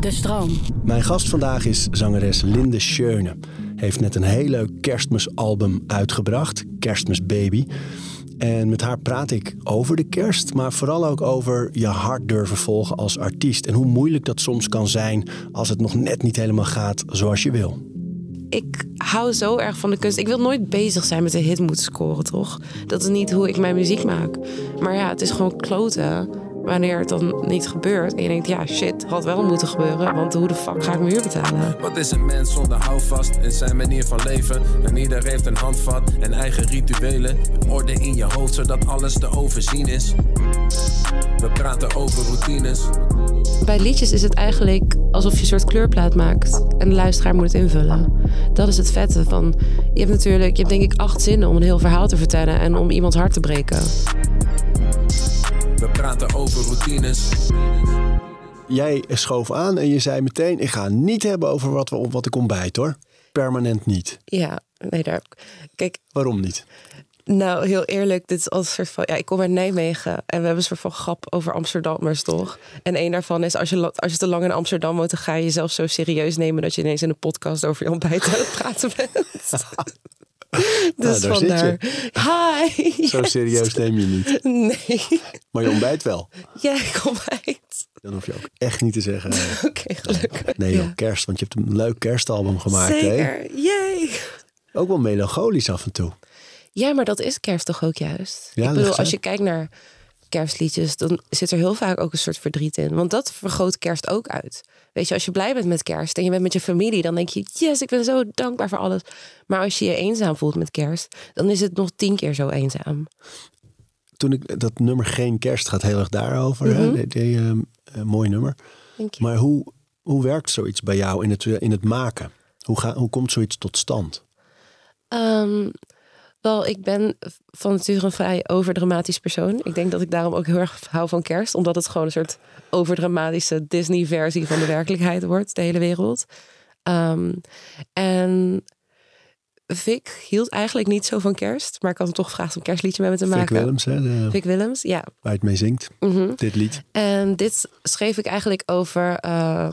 De stroom. Mijn gast vandaag is zangeres Linde Schöne. Heeft net een heel leuk kerstmisalbum uitgebracht, Kerstmis Baby. En met haar praat ik over de kerst, maar vooral ook over je hart durven volgen als artiest. En hoe moeilijk dat soms kan zijn als het nog net niet helemaal gaat zoals je wil. Ik hou zo erg van de kunst. Ik wil nooit bezig zijn met een hit moeten scoren, toch? Dat is niet hoe ik mijn muziek maak. Maar ja, het is gewoon kloten wanneer het dan niet gebeurt. En je denkt, ja, shit, had wel moeten gebeuren. Want hoe de fuck ga ik mijn huur betalen? Wat is een mens zonder houvast in zijn manier van leven? En ieder heeft een handvat en eigen rituelen. Orde in je hoofd, zodat alles te overzien is. We praten over routines. Bij liedjes is het eigenlijk alsof je een soort kleurplaat maakt. En de luisteraar moet het invullen. Dat is het vette van... Je hebt natuurlijk, je hebt denk ik acht zinnen om een heel verhaal te vertellen... en om iemands hart te breken. We praten over routines. Jij schoof aan en je zei meteen: Ik ga het niet hebben over wat, we, wat ik ontbijt hoor. Permanent niet. Ja, nee, daar... Kijk, Waarom niet? Nou, heel eerlijk, dit is als een soort van. Ja, ik kom uit Nijmegen en we hebben een soort van grap over Amsterdammers, toch? En een daarvan is: als je, als je te lang in Amsterdam woont, dan ga je jezelf zo serieus nemen dat je ineens in een podcast over je ontbijt aan het praten bent. dus daar zit vandaar. Hi! Zo serieus neem je niet. Nee. Maar je ontbijt wel. Ja, ik ontbijt. Dan hoef je ook echt niet te zeggen. eh, Oké, gelukkig. Nee, joh, Ja. kerst, want je hebt een leuk kerstalbum gemaakt. Hè? Zeker. Yay! Ook wel melancholisch af en toe. Ja, maar dat is kerst toch ook juist? Ja, ik bedoel, als je kijkt naar kerstliedjes, dan zit er heel vaak ook een soort verdriet in. Want dat vergroot kerst ook uit. Weet je, als je blij bent met kerst en je bent met je familie, dan denk je, yes, ik ben zo dankbaar voor alles. Maar als je je eenzaam voelt met kerst, dan is het nog tien keer zo eenzaam. Toen ik dat nummer Geen Kerst gaat heel erg daarover. hè? Die, ehm, eh, mooi nummer. Maar hoe, hoe werkt zoiets bij jou in het, in het maken? Hoe, ga, hoe komt zoiets tot stand? Ehm, wel, ik ben van nature een vrij overdramatisch persoon. Ik denk dat ik daarom ook heel erg hou van kerst. Omdat het gewoon een soort overdramatische Disney-versie van de werkelijkheid wordt. De hele wereld. Ehm, en Vic hield eigenlijk niet zo van kerst. Maar ik had hem toch gevraagd om een kerstliedje met me te Vic maken. Willems, hè, de, Vic Willems, ja. waar het mee zingt. Mhm. Dit lied. En dit schreef ik eigenlijk over. eh,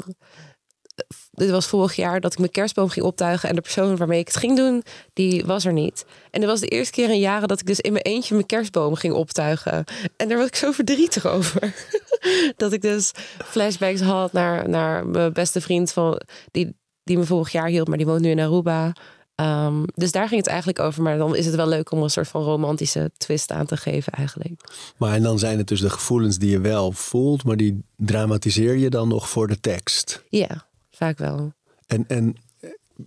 dit was vorig jaar dat ik mijn kerstboom ging optuigen. En de persoon waarmee ik het ging doen, die was er niet. En dit was de eerste keer in jaren dat ik dus in mijn eentje mijn kerstboom ging optuigen. En daar was ik zo verdrietig over. dat ik dus flashbacks had naar, naar mijn beste vriend van, die, die me vorig jaar hield, maar die woont nu in Aruba. Ehm, dus daar ging het eigenlijk over. Maar dan is het wel leuk om een soort van romantische twist aan te geven eigenlijk. Maar en dan zijn het dus de gevoelens die je wel voelt, maar die dramatiseer je dan nog voor de tekst. Ja, vaak wel. En, en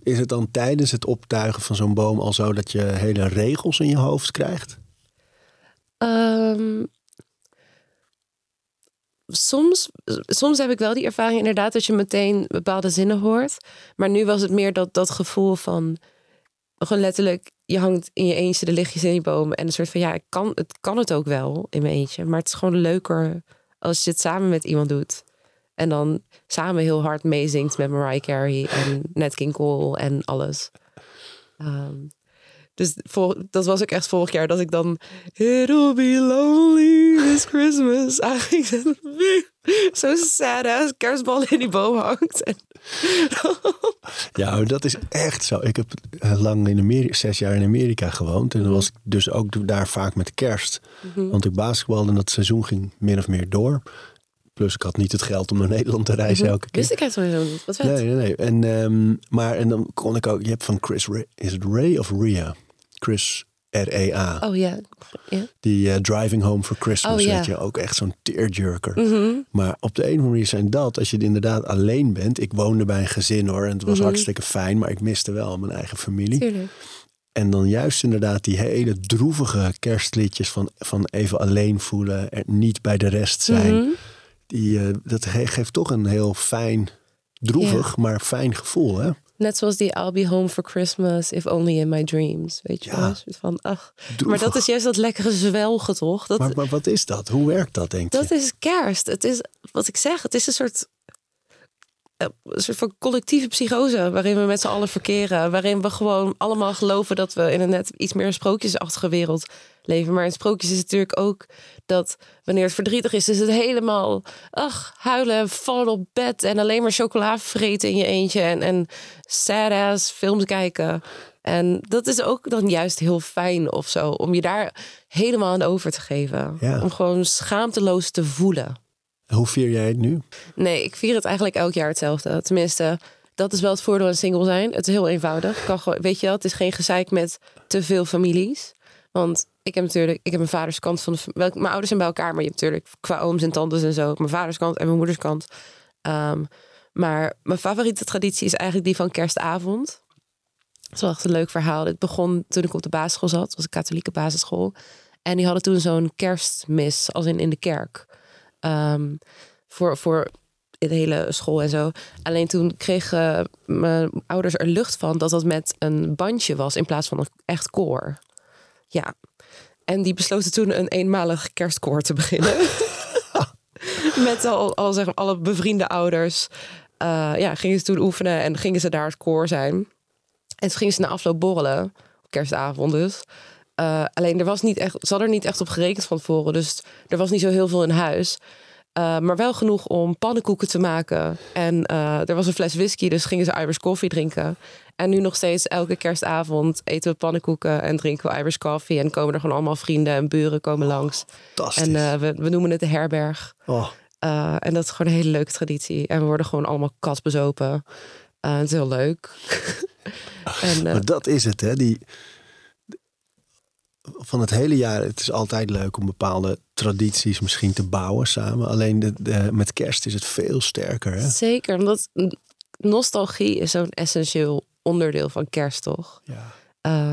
is het dan tijdens het optuigen van zo'n boom al zo dat je hele regels in je hoofd krijgt? Ehm, soms, soms heb ik wel die ervaring inderdaad dat je meteen bepaalde zinnen hoort. Maar nu was het meer dat, dat gevoel van gewoon letterlijk, je hangt in je eentje de lichtjes in die boom. En een soort van ja, ik kan, het kan het ook wel in mijn eentje. Maar het is gewoon leuker als je het samen met iemand doet. En dan samen heel hard meezingt met Mariah Carey en Nat King Cole en alles. Ehm, dus vol, dat was ook echt vorig jaar dat ik dan It'll be lonely this Christmas. Eigenlijk zo sad als kerstbal in die boom hangt. Ja, dat is echt zo. Ik heb eh, lang in Amerika, zes jaar in Amerika gewoond. En dan was ik dus ook daar vaak met kerst. Want ik basketbalde en dat seizoen ging min of meer door. Plus ik had niet het geld om naar Nederland te reizen elke keer. wist ik het sowieso niet. Wat vet. Nee, nee, nee. En, ehm, maar en dan kon ik ook... Je hebt van Chris... Ray, is het Ray of Ria? Chris R-E-A. Oh ja. ja. Die eh, Driving Home for Christmas, Oh, ja. weet je. Ook echt zo'n tearjerker. Mhm. Maar op de een of andere manier zijn dat... Als je inderdaad alleen bent... Ik woonde bij een gezin hoor. En het was hartstikke fijn. Maar ik miste wel mijn eigen familie. Tuurlijk. En dan juist inderdaad die hele droevige kerstliedjes... van, van even alleen voelen. Er niet bij de rest zijn. Mhm. Die, eh, dat ge- geeft toch een heel fijn... Droevig, maar fijn gevoel, hè? Net zoals die I'll be home for Christmas if only in my dreams. Weet je Ja. wel? Van, ach. Maar dat is juist dat lekkere zwelgen, toch? Dat, Maar, maar wat is dat? Hoe werkt dat, denk je? dat is kerst. Het is wat ik zeg. Het is een soort een soort van collectieve psychose waarin we met z'n allen verkeren. Waarin we gewoon allemaal geloven dat we in een net iets meer sprookjesachtige wereld leven. Maar in sprookjes is het natuurlijk ook dat wanneer het verdrietig is, is het helemaal ach, huilen, vallen op bed en alleen maar chocola vreten in je eentje en, en sad ass films kijken. En dat is ook dan juist heel fijn of zo, om je daar helemaal aan over te geven. Ja. Om gewoon schaamteloos te voelen. Hoe vier jij het nu? Nee, ik vier het eigenlijk elk jaar hetzelfde. Tenminste, dat is wel het voordeel aan single zijn. Het is heel eenvoudig. Kan weet je wel, het is geen gezeik met te veel families. Want ik heb natuurlijk, ik heb mijn vaders kant van de Mijn ouders zijn bij elkaar, maar je hebt natuurlijk qua ooms en tantes en zo. Mijn vaders kant en mijn moeders kant. Ehm, maar mijn favoriete traditie is eigenlijk die van kerstavond. Dat is wel echt een leuk verhaal. Dit begon toen ik op de basisschool zat. Het was een katholieke basisschool. En die hadden toen zo'n kerstmis, als in in de kerk. Ehm, voor, voor de hele school en zo. Alleen toen kregen mijn ouders er lucht van dat dat met een bandje was in plaats van een echt koor. Ja. En die besloten toen een eenmalig kerstkoor te beginnen. met al, al zeg maar, alle bevriende ouders. Eh, ja, gingen ze toen oefenen en gingen ze daar het koor zijn. En toen gingen ze na afloop borrelen. Op kerstavond dus. Eh, alleen er was niet echt, ze hadden er niet echt op gerekend van tevoren. Dus er was niet zo heel veel in huis. Uh, maar wel genoeg om pannenkoeken te maken. En uh, er was een fles whisky, dus gingen ze Irish coffee drinken. En nu nog steeds elke kerstavond eten we pannenkoeken en drinken we Irish coffee. En komen er gewoon allemaal vrienden en buren komen langs. Fantastisch. En uh, we, we noemen het de herberg. Oh. en dat is gewoon een hele leuke traditie. En we worden gewoon allemaal katbezopen. het is heel leuk. en, maar dat is het, hè? Die, van het hele jaar, het is altijd leuk om bepaalde tradities misschien te bouwen samen. Alleen de, de, met kerst is het veel sterker. Hè? Zeker, omdat nostalgie is zo'n essentieel onderdeel van kerst, toch? Ja.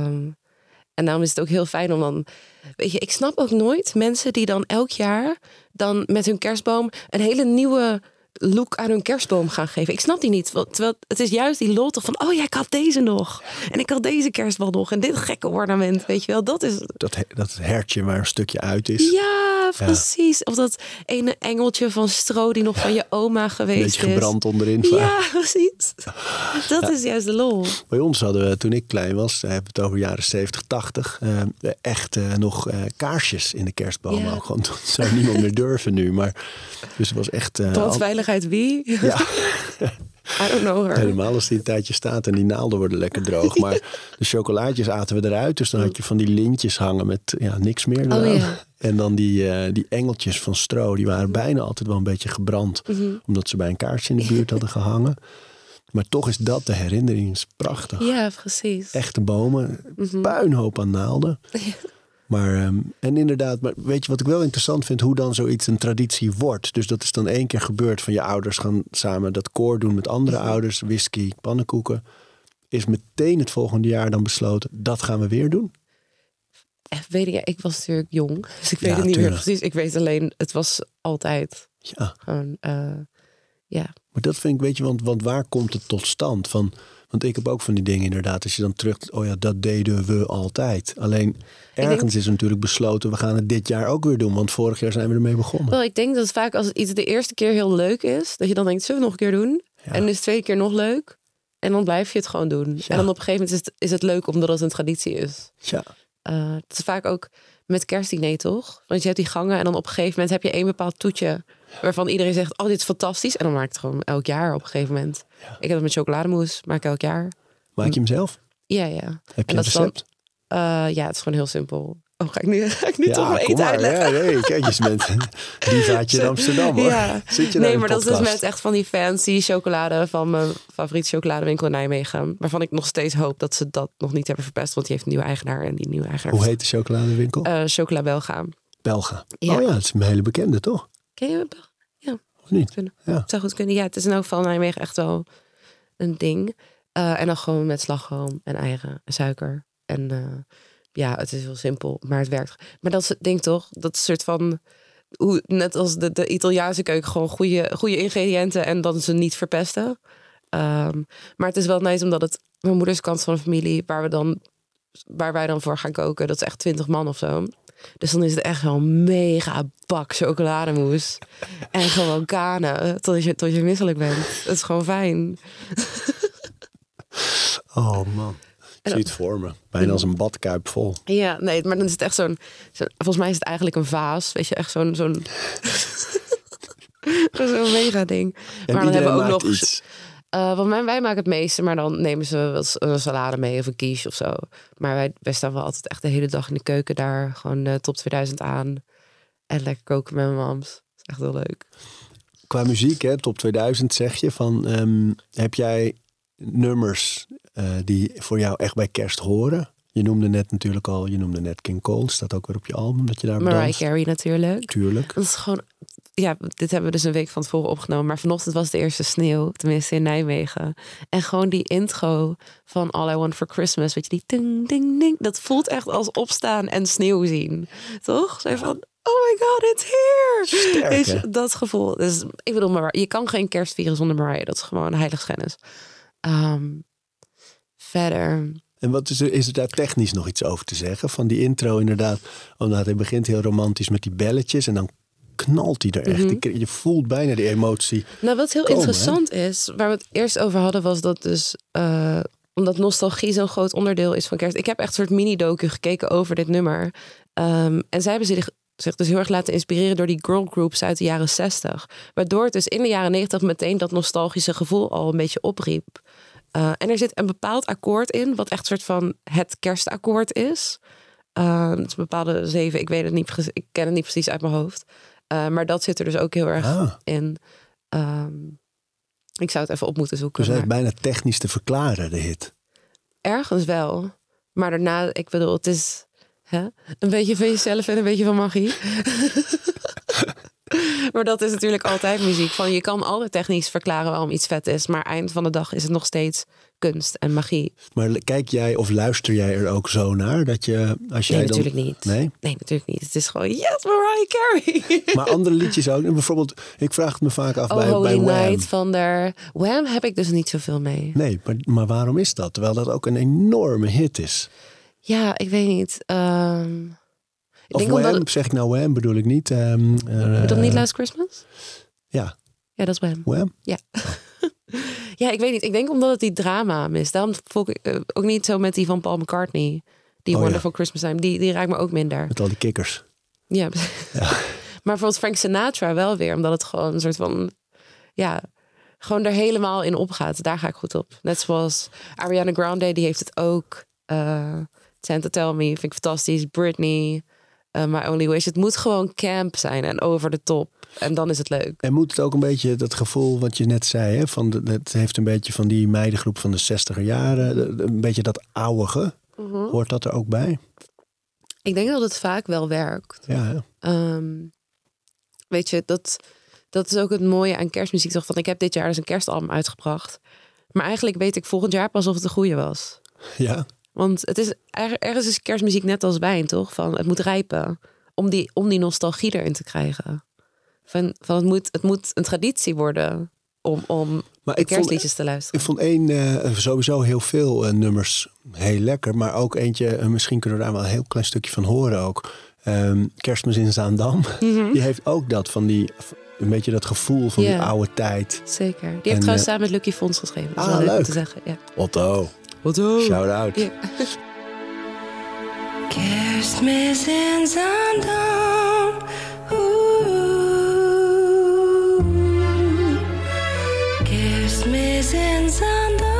Um, en daarom is het ook heel fijn om dan. Weet je, ik snap ook nooit mensen die dan elk jaar dan met hun kerstboom een hele nieuwe look aan hun kerstboom gaan geven. Ik snap die niet. Terwijl het is juist die lol toch van... oh ja, ik had deze nog. En ik had deze kerstbal nog. En dit gekke ornament, weet je wel. Dat is... Dat, dat hertje waar een stukje uit is. Ja, precies. Ja. Of dat ene engeltje van stro die nog van je oma geweest is. Beetje gebrand onderin. Ja, precies. Dat ja. is juist de lol. Bij ons hadden we, toen ik klein was... hebben we het over jaren 70, 80... Uh, echt uh, nog uh, kaarsjes in de kerstboom. Ook gewoon, dat zou niemand meer durven nu. Maar dus het was echt... Uh, Wie? Ja. I don't know her. Helemaal als die een tijdje staat en die naalden worden lekker droog. Maar de chocolaatjes aten we eruit. Dus dan had je van die lintjes hangen met ja, niks meer. Oh, ja. En dan die, uh, die engeltjes van stro. Die waren bijna altijd wel een beetje gebrand. Mhm. Mm -hmm. Omdat ze bij een kaarsje in de buurt hadden gehangen. Maar toch is dat de herinnering. is prachtig. Ja, precies. Echte bomen. Mm -hmm. Puinhoop aan naalden. Maar, um, en inderdaad, maar weet je wat ik wel interessant vind? Hoe dan zoiets een traditie wordt. Dus dat is dan één keer gebeurd van je ouders gaan samen dat koor doen met andere ouders. Whisky, pannenkoeken. Is meteen het volgende jaar dan besloten, dat gaan we weer doen? Weet ik, ik was natuurlijk jong, dus ik weet Ja, het niet tuurlijk. meer precies. Ik weet alleen, het was altijd Ja, gewoon, eh, ja. maar dat vind ik, weet je, want, want waar komt het tot stand? Van, want ik heb ook van die dingen inderdaad. Als je dan terug, oh ja, dat deden we altijd. Alleen ergens is natuurlijk besloten, we gaan het dit jaar ook weer doen. Want vorig jaar zijn we ermee begonnen. Wel, ik denk dat het vaak als iets de eerste keer heel leuk is, dat je dan denkt, zullen we nog een keer doen? Ja. En is tweede keer nog leuk. En dan blijf je het gewoon doen. Ja. En dan op een gegeven moment is het, is het leuk omdat het een traditie is. Ja, Eh, het is vaak ook met kerstdiner, toch? Want je hebt die gangen en dan op een gegeven moment heb je één bepaald toetje waarvan iedereen zegt, oh, dit is fantastisch. En dan maak ik het gewoon elk jaar op een gegeven moment. Ja. Ik heb het met chocolademousse, maak ik elk jaar. maak je hem zelf? Ja, ja. Heb je En een dan- recept? Eh, ja, het is gewoon heel simpel. Oh, ga ik nu, ga ik nu toch mijn eten maar. uitleggen? Ja, nee, kijk eens met divaatje in Amsterdam hoor. Ja. Zit je daar Nee, maar dat is dus met echt van die fancy chocolade van mijn favoriete chocoladewinkel in Nijmegen. Waarvan ik nog steeds hoop dat ze dat nog niet hebben verpest. Want die heeft een nieuwe eigenaar. En die nieuwe eigenaar Hoe heet de chocoladewinkel? Eh, Chocola Belga. Belga. ja. Oh ja, het is een hele bekende toch? Ken je Belga? Of niet? Kunnen. Ja. Het zou goed kunnen. Ja, het is in elk geval Nijmegen echt wel een ding. Eh, en dan gewoon met slagroom en eieren en suiker. En eh, ja, het is heel simpel, maar het werkt. Maar dat is het ding toch? Dat is een soort van... Hoe, net als de, de Italiaanse keuken, gewoon goede, goede ingrediënten en dan ze niet verpesten. Ehm, maar het is wel nice omdat het mijn moeders kant van de familie, waar we dan waar wij dan voor gaan koken, dat is echt twintig man of zo. Dus dan is het echt wel mega bak chocolademousse. En gewoon kanen tot je, tot je misselijk bent. Dat is gewoon fijn. Oh man. Ik zie het voor me. Bijna als een badkuip vol. Ja, nee, maar dan is het echt zo'n... zo- volgens mij is het eigenlijk een vaas. Weet je, echt zo'n... Zo'n zo'n mega ding. En maar dan hebben we ook nog... iets. Eh, want wij, wij maken het meeste, maar dan nemen ze wel een salade mee of een quiche of zo. Maar wij, wij staan wel altijd echt de hele dag in de keuken daar. Gewoon top 2000 aan. En lekker koken met mijn mams. Dat is echt heel leuk. Qua muziek, hè, top 2000 zeg je. Van, ehm, heb jij nummers eh, die voor jou echt bij kerst horen? Je noemde net natuurlijk al, je noemde net King Cole. Staat ook weer op je album dat je daar Mariah danst. Carey natuurlijk. Tuurlijk. Dat is gewoon... Ja, dit hebben we dus een week van tevoren opgenomen. Maar vanochtend was de eerste sneeuw. Tenminste in Nijmegen. En gewoon die intro van All I Want For Christmas. Weet je, die ding, ding, ding. Dat voelt echt als opstaan en sneeuw zien. Toch? Van... Oh my god, it's here! Sterk, Weet je, hè? dat gevoel. Dus ik bedoel, maar je kan geen kerst vieren zonder Mariah. Dat is gewoon heiligschennis. Ehm verder... En wat is er, is er daar technisch nog iets over te zeggen? Van die intro inderdaad. Omdat hij begint heel romantisch met die belletjes. En dan knalt hij er echt. Mhm. Je- Je voelt bijna die emotie. Nou, wat heel komen, interessant is, waar we het eerst over hadden, was dat dus eh, omdat nostalgie zo'n groot onderdeel is van kerst. Ik heb echt een soort mini-docu gekeken over dit nummer. Ehm, en zij hebben zich, zich dus heel erg laten inspireren door die girl groups uit de jaren 60. Waardoor het dus in de jaren 90 meteen dat nostalgische gevoel al een beetje opriep. Eh, en er zit een bepaald akkoord in, wat echt een soort van het kerstakkoord is. Eh, het is een bepaalde zeven, ik weet het niet, precies- ik ken het niet precies uit mijn hoofd. Eh, maar dat zit er dus ook heel erg Ah, in. Ehm, ik zou het even op moeten zoeken. dus hij is maar bijna technisch te verklaren, de hit. ergens wel. Maar daarna, ik bedoel, het is hè, een beetje van jezelf en een beetje van magie. maar dat is natuurlijk altijd muziek. Van, je kan altijd technisch verklaren waarom iets vet is. Maar eind van de dag is het nog steeds kunst en magie. Maar kijk jij of luister jij er ook zo naar? Dat je, als jij Nee, dan... natuurlijk niet. Nee? Nee, natuurlijk niet. Het is gewoon, yes, Mariah Carey. Maar andere liedjes ook. Bijvoorbeeld, ik vraag het me vaak af Oh, bij, Holy bij Wham. Night van der... Wham heb ik dus niet zoveel mee. Nee, maar, maar waarom is dat? Terwijl dat ook een enorme hit is. Ja, ik weet niet. Ehm ik Of denk Wham, omdat... zeg ik nou Wham, bedoel ik niet. ehm eh, Bedoel dat niet Last Christmas? Ja, Ja, dat is Wham. Wham. Ja, ik weet niet. Ik denk omdat het die drama mist. Daarom volg ik eh, ook niet zo met die van Paul McCartney. Die Oh, ja. Wonderful Christmas Time. Die, die raakt me ook minder. Met al die kikkers. Ja. maar bijvoorbeeld Frank Sinatra wel weer. Omdat het gewoon een soort van... Ja, gewoon er helemaal in opgaat. Daar ga ik goed op. Net zoals Ariana Grande, die heeft het ook. eh Santa Tell Me, vind ik fantastisch. Britney, eh, My Only Wish. Het moet gewoon camp zijn en over de top. En dan is het leuk. En moet het ook een beetje dat gevoel wat je net zei, hè, van de, het heeft een beetje van die meidengroep van de 60er jaren, een beetje dat oudige. Hoort dat er ook bij? Ik denk dat het vaak wel werkt. Ja? Ehm, weet je, dat, dat is ook het mooie aan kerstmuziek. Toch? Van, ik heb dit jaar dus een kerstalbum uitgebracht. Maar eigenlijk weet ik volgend jaar pas of het de goede was. ja. Want het is, er- ergens is kerstmuziek net als wijn, toch? Van, het moet rijpen om die, om die nostalgie erin te krijgen. Van, van het, moet, het moet een traditie worden om, om Maar vond, kerstliedjes te luisteren. ik vond één, eh, sowieso heel veel eh, nummers heel lekker, maar ook eentje, eh, misschien kunnen we daar wel een heel klein stukje van horen ook. Ehm, Kerstmis in Zaandam, Mhm. die heeft ook dat van die, een beetje dat gevoel van die oude tijd. Zeker. Die heeft En, trouwens samen met Lucky Fons geschreven. Dat is ah, wel leuk, om leuk. te zeggen. Ja. Otto, Wat ook. shout out. Ja. Kerstmis in Zaandam. Oeh. Kerstmis in Zaandam.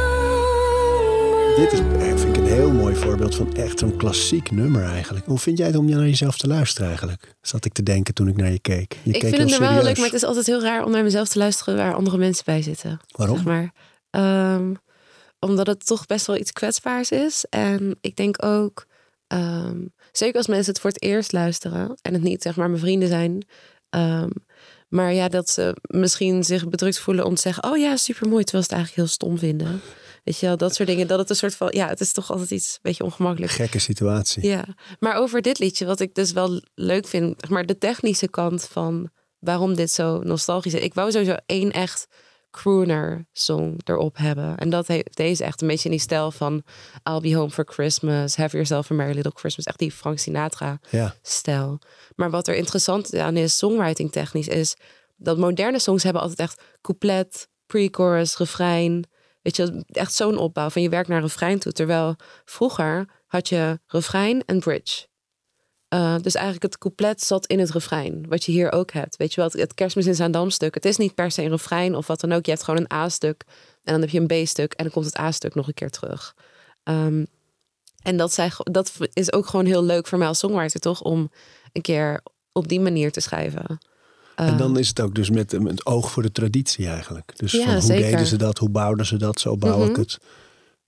Dit is, eh, vind ik een heel mooi voorbeeld van echt zo'n klassiek nummer eigenlijk. Hoe vind jij het om naar jezelf te luisteren eigenlijk? Zat ik te denken toen ik naar je keek. Je Ik keek vind het nu wel leuk, maar het is altijd heel raar om naar mezelf te luisteren waar andere mensen bij zitten. Waarom? Zeg maar. Ehm, omdat het toch best wel iets kwetsbaars is. En ik denk ook, ehm, zeker als mensen het voor het eerst luisteren en het niet zeg maar mijn vrienden zijn. ehm, maar ja, dat ze misschien zich bedrukt voelen om te zeggen: Oh ja, super mooi. Terwijl ze het eigenlijk heel stom vinden. Weet je wel, dat soort dingen. Dat het een soort van, ja, het is toch altijd iets een beetje ongemakkelijk. Gekke situatie. Ja, maar over dit liedje, wat ik dus wel leuk vind, zeg maar de technische kant van waarom dit zo nostalgisch is. Ik wou sowieso één echt crooner song erop hebben. En dat heeft deze echt een beetje in die stijl van I'll be home for Christmas, Have yourself a merry little Christmas. Echt die Frank Sinatra Ja. stijl. Maar wat er interessant aan is, songwriting technisch, is dat moderne songs hebben altijd echt couplet, pre-chorus, refrein. Weet je, echt zo'n opbouw van je werkt naar refrein toe. Terwijl vroeger had je refrein en bridge. Uh, dus eigenlijk het couplet zat in het refrein. Wat je hier ook hebt. Weet je wel, het, het kerstmis in Zaandam stuk. Het is niet per se een refrein of wat dan ook. Je hebt gewoon een A-stuk. En dan heb je een B-stuk. En dan komt het A-stuk nog een keer terug. Um, en dat, zij, dat is ook gewoon heel leuk voor mij als songwriter, toch? Om een keer op die manier te schrijven. En dan is het ook dus met, met oog voor de traditie eigenlijk. Dus Ja, van hoe zeker. deden ze dat, hoe bouwden ze dat, zo bouw ik Mhm. het.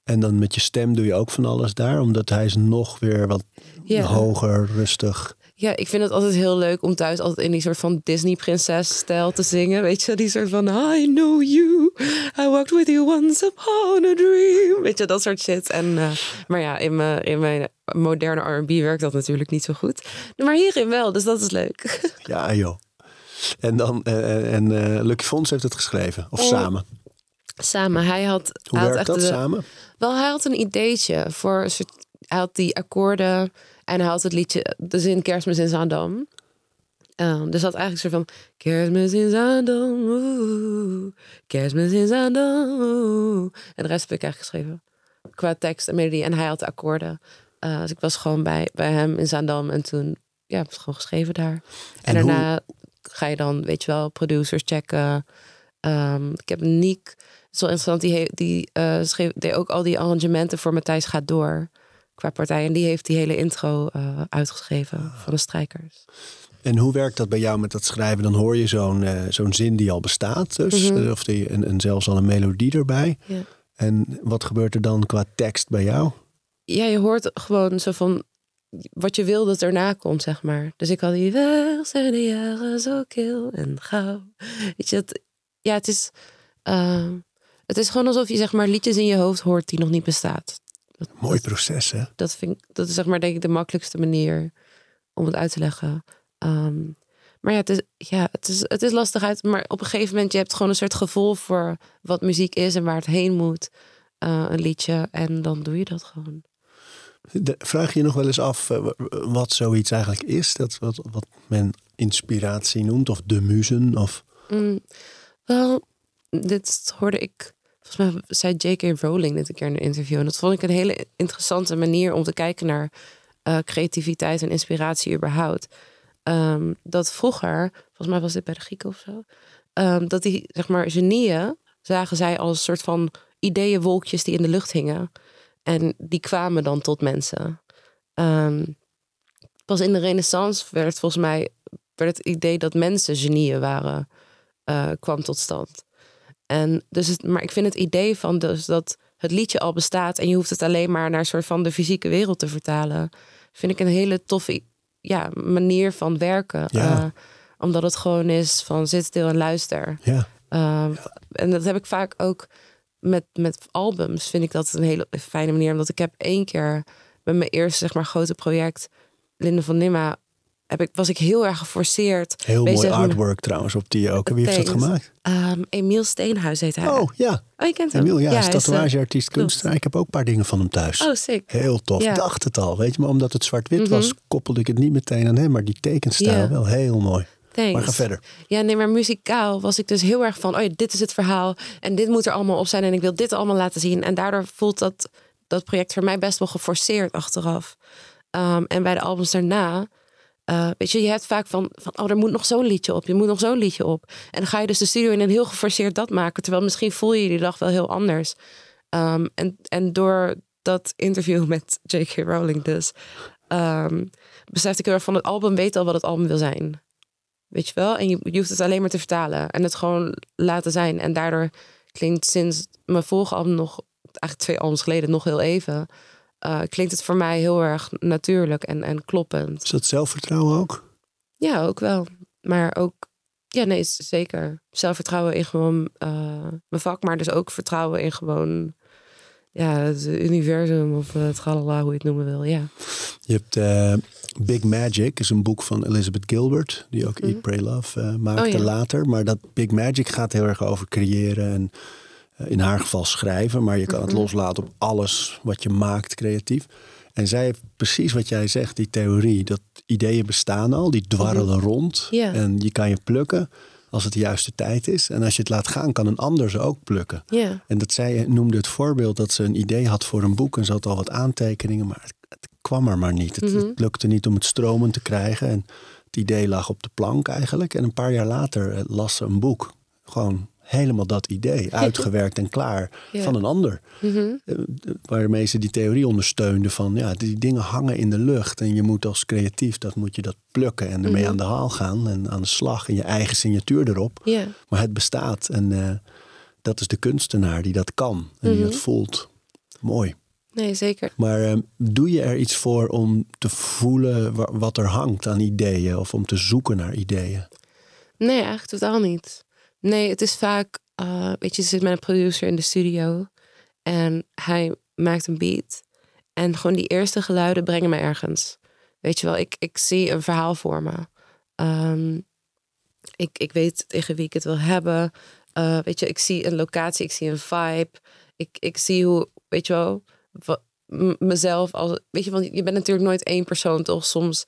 En dan met je stem doe je ook van alles daar, omdat hij is nog weer wat Ja. hoger, rustig. Ja, ik vind het altijd heel leuk om thuis altijd in die soort van Disney-prinses-stijl te zingen. Weet je, die soort van I know you, I walked with you once upon a dream. Weet je, dat soort shit. En, eh, maar ja, in mijn, in mijn moderne R&B werkt dat natuurlijk niet zo goed. Maar hierin wel, dus dat is leuk. Ja, joh. En dan, eh, en eh, Lucky Fons heeft het geschreven, of Oh. samen. Samen, hij had... Hoe hij had echt dat de- samen? Wel, hij had een ideetje voor een soort. Hij had die akkoorden en hij had het liedje, de zin Kerstmis in Zaandam. Ehm, dus dat eigenlijk een soort van Kerstmis in Zaandam, oeh, Kerstmis in Zaandam. oeh. En de rest heb ik eigenlijk geschreven qua tekst en melodie. En hij had de akkoorden. Eh, dus ik was gewoon bij, bij hem in Zaandam en toen ja, heb ik het gewoon geschreven daar. En, En hoe- daarna ga je dan, weet je wel, producers checken. Ehm, ik heb Niek, is wel interessant, die, die eh, schreef deed ook al die arrangementen voor Matthijs gaat door qua partij. En die heeft die hele intro eh, uitgeschreven van de strijkers. En hoe werkt dat bij jou met dat schrijven? Dan hoor je zo'n eh, zo'n zin die al bestaat, dus, Mhm. eh, of die, en, en zelfs al een melodie erbij. Ja. En wat gebeurt er dan qua tekst bij jou? Ja, je hoort gewoon zo van wat je wil dat erna komt, zeg maar. Dus ik had die weg zijn de jaren zo kil en gauw. Weet je, het, ja, het is, eh, het is gewoon alsof je zeg maar liedjes in je hoofd hoort die nog niet bestaat. Dat, Mooi proces, hè? dat vind ik, dat is zeg maar denk ik de makkelijkste manier om het uit te leggen. Ehm, maar ja, het is, ja het, is, het is lastig uit. Maar op een gegeven moment, je hebt gewoon een soort gevoel voor wat muziek is en waar het heen moet. eh, een liedje. En dan doe je dat gewoon. De- vraag je je nog wel eens af eh, wat zoiets eigenlijk is? Dat wat, wat men inspiratie noemt, of de muzen? Of... Mm, wel, dit hoorde ik. Volgens mij zei J.K. Rowling dit een keer in een interview. En dat vond ik een hele interessante manier om te kijken naar eh, creativiteit en inspiratie überhaupt. Ehm, dat vroeger, volgens mij was dit bij de Grieken of zo, ehm, dat die zeg maar genieën zagen zij als een soort van ideeënwolkjes die in de lucht hingen. En die kwamen dan tot mensen. Ehm, pas in de Renaissance werd volgens mij werd het idee dat mensen genieën waren, eh, kwam tot stand. En dus het, maar ik vind het idee van dus dat het liedje al bestaat en je hoeft het alleen maar naar een soort van de fysieke wereld te vertalen, vind ik een hele toffe ja, manier van werken. Ja. Eh, omdat het gewoon is van zit stil en luister. Ja, Uh, En dat heb ik vaak ook met, met albums. Vind ik dat een hele fijne manier. Omdat ik heb één keer met mijn eerste zeg maar, grote project, Linde van Nimma, heb ik, was ik heel erg geforceerd. heel mooi met- artwork trouwens op die ook. En Wie heeft dat gemaakt? Ehm, Emiel Steenhuis heet hij. Oh ja, oh je kent hem? Emiel, ja, hij is is, eh, tatoeageartiest, kunstenaar. Ik heb ook een paar dingen van hem thuis. Oh, sick. Heel tof. Ja. Dacht het al, weet je. Maar omdat het zwart-wit Mhm. was, koppelde ik het niet meteen aan hem. Maar die tekenstijl Ja. wel heel mooi. Thanks. Maar ga verder. Ja, nee, maar muzikaal was ik dus heel erg van... oh ja, dit is het verhaal en dit moet er allemaal op zijn... en ik wil dit allemaal laten zien. En daardoor voelt dat, dat project voor mij best wel geforceerd achteraf. Ehm, en bij de albums daarna... eh, weet je, je hebt vaak van, van... oh, er moet nog zo'n liedje op, je moet nog zo'n liedje op. En dan ga je dus de studio in en heel geforceerd dat maken... terwijl misschien voel je die dag wel heel anders. Ehm, en, en door dat interview met J.K. Rowling dus... ehm besefte ik heel erg van het album weet al wat het album wil zijn. Weet je wel? En je, je hoeft het alleen maar te vertalen en het gewoon laten zijn. En daardoor klinkt sinds mijn vorige album nog, eigenlijk twee albums geleden, nog heel even. Eh, klinkt het voor mij heel erg natuurlijk en, en kloppend. Is dat zelfvertrouwen ook? Ja, ook wel. Maar ook, ja, nee, zeker. Zelfvertrouwen in gewoon eh, mijn vak, maar dus ook vertrouwen in gewoon, ja, het universum of het galala, hoe je het noemen wil. Ja. Je hebt eh, Big Magic is een boek van Elizabeth Gilbert, die ook Eat, Pray, Love maakte. Oh, ja. later. Maar dat Big Magic gaat heel erg over creëren en in haar geval schrijven. Maar je kan Mhm. het loslaten op alles wat je maakt creatief. En zij heeft precies wat jij zegt, die theorie. Dat ideeën bestaan al, die dwarrelen rond. Mhm. Ja. En je kan je plukken als het de juiste tijd is. En als je het laat gaan, kan een ander ze ook plukken. Ja. En dat zij noemde het voorbeeld dat ze een idee had voor een boek en ze had al wat aantekeningen, maar het, het kwam er maar niet. Het, Mhm. het lukte niet om het stromend te krijgen. En het idee lag op de plank eigenlijk. En een paar jaar later eh, las ze een boek. Gewoon helemaal dat idee, uitgewerkt en klaar Ja. van een ander. Mhm. Eh, Waarmee ze die theorie ondersteunde van ja, die dingen hangen in de lucht. En je moet als creatief, dat moet je dat plukken en ermee Mhm. aan de haal gaan. En aan de slag en je eigen signatuur erop. Maar het bestaat en eh, dat is de kunstenaar die dat kan en die Mhm. dat voelt. Mooi. Nee, zeker. Maar eh, doe je er iets voor om te voelen wa- wat er hangt aan ideeën of om te zoeken naar ideeën? Nee, eigenlijk totaal niet. Nee, het is vaak, eh, weet je, je zit met een producer in de studio en hij maakt een beat. En gewoon die eerste geluiden brengen me ergens. Weet je wel, ik, ik zie een verhaal voor me. Ehm, ik, ik weet tegen wie ik het wil hebben. Eh, weet je, ik zie een locatie, ik zie een vibe. Ik, ik zie hoe, weet je wel, mezelf als, weet je, want je bent natuurlijk nooit één persoon, toch? Soms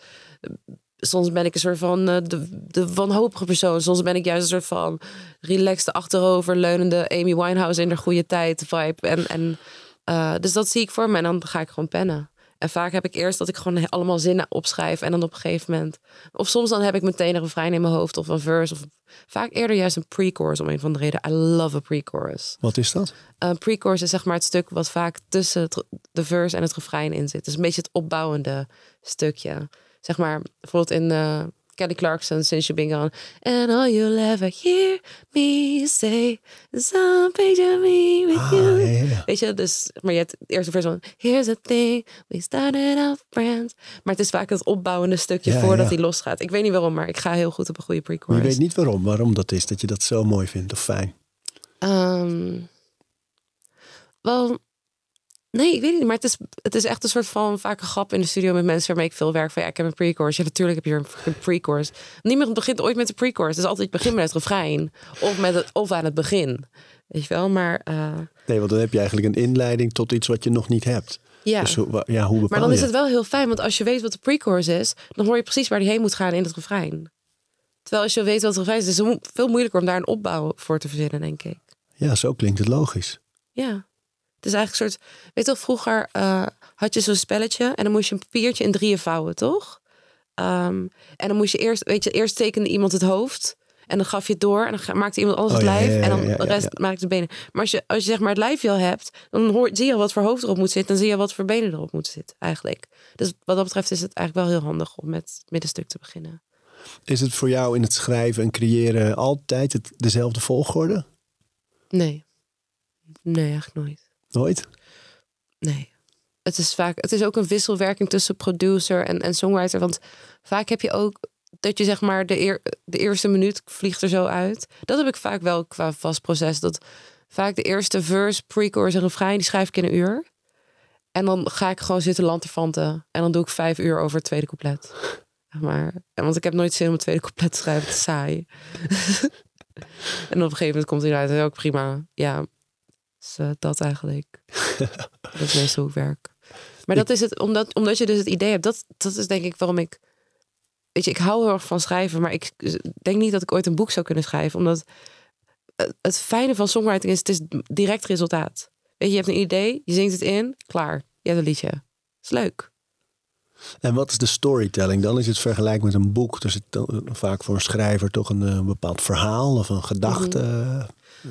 soms ben ik een soort van eh, de, de wanhopige persoon. Soms ben ik juist een soort van relaxed achterover leunende Amy Winehouse in de goede tijd vibe. En, en, eh, dus dat zie ik voor me en dan ga ik gewoon pennen. En vaak heb ik eerst dat ik gewoon allemaal zinnen opschrijf en dan op een gegeven moment... Of soms dan heb ik meteen een refrein in mijn hoofd of een verse. Of vaak eerder juist een pre-chorus om een van de reden. I love a pre-chorus. Wat is dat? Een pre-chorus is zeg maar het stuk wat vaak tussen het- de verse en het refrein in zit. Dus een beetje het opbouwende stukje. Zeg maar bijvoorbeeld in eh, Kelly Clarkson, Been Gone. And all you'll ever hear me say is I'm picture me with Ah, you. Weet je, dus, maar je hebt het eerste vers van... Here's the thing, we started off friends. Maar het is vaak het opbouwende stukje Ja, voordat hij losgaat. Ik weet niet waarom, maar ik ga heel goed op een goede pre-chorus. je weet niet waarom, waarom dat is, dat je dat zo mooi vindt of fijn. Ehm, wel, nee, ik weet niet. Maar het is, het is echt een soort van vaak een grap in de studio met mensen waarmee ik veel werk. Van ja, ik heb een pre-chorus. Ja, natuurlijk heb je een pre-chorus. Niemand begint ooit met de pre-chorus. Het is altijd, je begint met het refrein. Of, met het, of aan het begin. Weet je wel, maar eh, Nee, want dan heb je eigenlijk een inleiding tot iets wat je nog niet hebt. ja. Dus hoe, ja, hoe bepaal maar dan je is het wel heel fijn, want als je weet wat de pre-chorus is, dan hoor je precies waar die heen moet gaan in het refrein. Terwijl als je weet wat het refrein is, is het veel moeilijker om daar een opbouw voor te verzinnen, denk ik. Ja, zo klinkt het logisch. Ja. Het is eigenlijk een soort. Weet je wel, vroeger eh, had je zo'n spelletje en dan moest je een papiertje in drieën vouwen, toch? Ehm, en dan moest je eerst, weet je, eerst tekende iemand het hoofd. En dan gaf je het door en dan maakte iemand anders Oh, het lijf. ja, ja, en dan de rest maakte de benen. Maar als je, als je zeg maar het lijfje al hebt, dan hoor, zie je wat voor hoofd erop moet zitten. En zie je wat voor benen erop moet zitten, eigenlijk. Dus wat dat betreft is het eigenlijk wel heel handig om met het middenstuk te beginnen. Is het voor jou in het schrijven en creëren altijd het, dezelfde volgorde? Nee. Nee, eigenlijk nooit. Nooit? Nee. Het is vaak, het is ook een wisselwerking tussen producer en, en songwriter. Want vaak heb je ook dat je zeg maar de, eer, de eerste minuut vliegt er zo uit. Dat heb ik vaak wel qua vast proces. Dat vaak de eerste verse, pre-chorus en refrein, die schrijf ik in een uur. En dan ga ik gewoon zitten lanterfanten. En dan doe ik vijf uur over het tweede couplet. Maar, want ik heb nooit zin om het tweede couplet te schrijven. Saai. en op een gegeven moment komt hij eruit. En ook prima. Ja, dus, eh, dat eigenlijk. dat is meestal hoe ik werk. Maar dat is het, omdat, omdat je dus het idee hebt. Dat, dat is denk ik waarom ik... Weet je, ik hou heel erg van schrijven. Maar ik denk niet dat ik ooit een boek zou kunnen schrijven. Omdat het- het fijne van songwriting is... Het is direct resultaat. Weet je, je hebt een idee. Je zingt het in. Klaar. Je hebt een liedje. is leuk. En wat is de storytelling? Dan is het vergelijk met een boek. Zit dan vaak voor een schrijver toch een, eh, bepaald verhaal of een gedachte eh,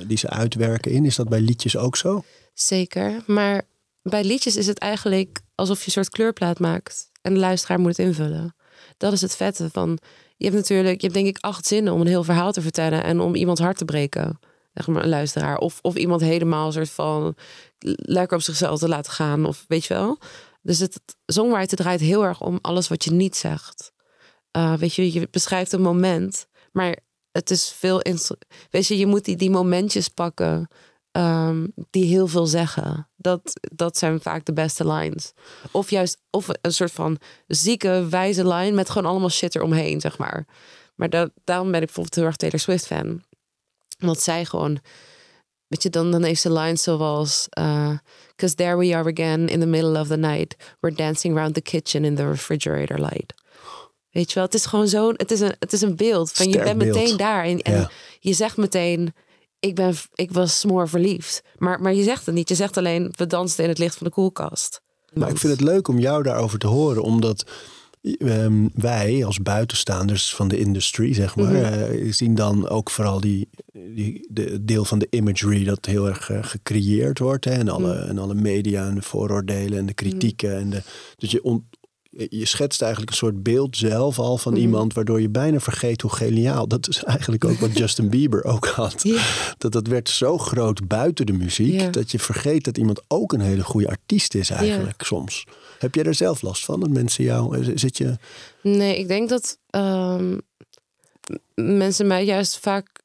die ze uitwerken in. Is dat bij liedjes ook zo? Zeker. Maar bij liedjes is het eigenlijk alsof je een soort kleurplaat maakt. En de luisteraar moet het invullen. Dat is het vette van... Je hebt natuurlijk, je hebt denk ik acht zinnen om een heel verhaal te vertellen. En om iemands hart te breken. Zeg maar een luisteraar. Of, of iemand helemaal een soort van lekker op zichzelf te laten gaan. Of weet je wel. Dus het songwriter draait heel erg om alles wat je niet zegt. Uh, weet je, je beschrijft een moment. Maar het is veel... Weet je, je moet die, die momentjes pakken ehm, die heel veel zeggen. Dat, dat zijn vaak de beste lines. Of juist of een soort van zieke, wijze line met gewoon allemaal shit eromheen, zeg maar. Maar dat, daarom ben ik bijvoorbeeld heel erg Taylor Swift fan. Want zij gewoon, weet je, dan, dan heeft ze lines zoals... uh, Cause there we are again in the middle of the night. We're dancing around the kitchen in the refrigerator light. Weet je wel, het is gewoon zo'n, het is een, het is een beeld van je bent beeld. meteen daar en, en Ja. je zegt meteen, ik ben, ik was smoor verliefd. Maar, maar je zegt het niet. Je zegt alleen, we dansten in het licht van de koelkast. Maar ik vind het leuk om jou daarover te horen, omdat ehm, wij als buitenstaanders van de industrie, zeg maar, Mhm. eh, zien dan ook vooral die, die de deel van de imagery dat heel erg eh, gecreëerd wordt. Hè, en, alle, Mhm. en alle media en de vooroordelen en de kritieken. En de, dus je, on- je schetst eigenlijk een soort beeld zelf al van Mhm. iemand, waardoor je bijna vergeet hoe geniaal. Dat is eigenlijk ook wat Justin Bieber ook had. Dat dat werd zo groot buiten de muziek, dat je vergeet dat iemand ook een hele goede artiest is eigenlijk soms. Heb jij er zelf last van? Dat mensen jou, eh, zit je... Nee, ik denk dat ehm, mensen mij juist vaak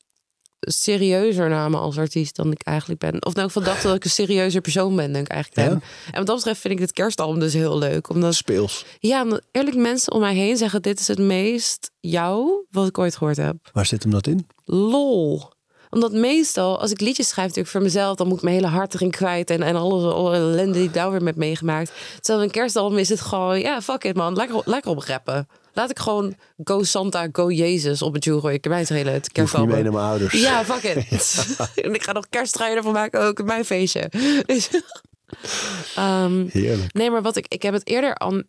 serieuzer namen als artiest dan ik eigenlijk ben. Of in elk geval dachten dat ik een serieuzer persoon ben dan ik eigenlijk ben. En wat dat betreft vind ik dit kerstalbum dus heel leuk. Omdat, speels? ja, omdat eerlijk mensen om mij heen zeggen... dit is het meest jou wat ik ooit gehoord heb. Waar zit hem dat in? Lol. Omdat meestal, als ik liedjes schrijf natuurlijk voor mezelf... dan moet ik mijn hele hart erin kwijt en, en alle, alle ellende die ik daar weer met meegemaakt. Terwijl een kerstalbum is het gewoon... ja, fuck it man, lekker, lekker op rappen. Laat ik gewoon Go Santa, Go Jezus op het joe gooien. Ik heb het hele het Ik hoef niet mee kerstalbum. naar mijn ouders. Ja, fuck it. en ik ga nog kersttreinen ervan maken ook. Mijn feestje. Dus, ehm, Heerlijk. nee, maar wat ik... Ik heb het eerder al...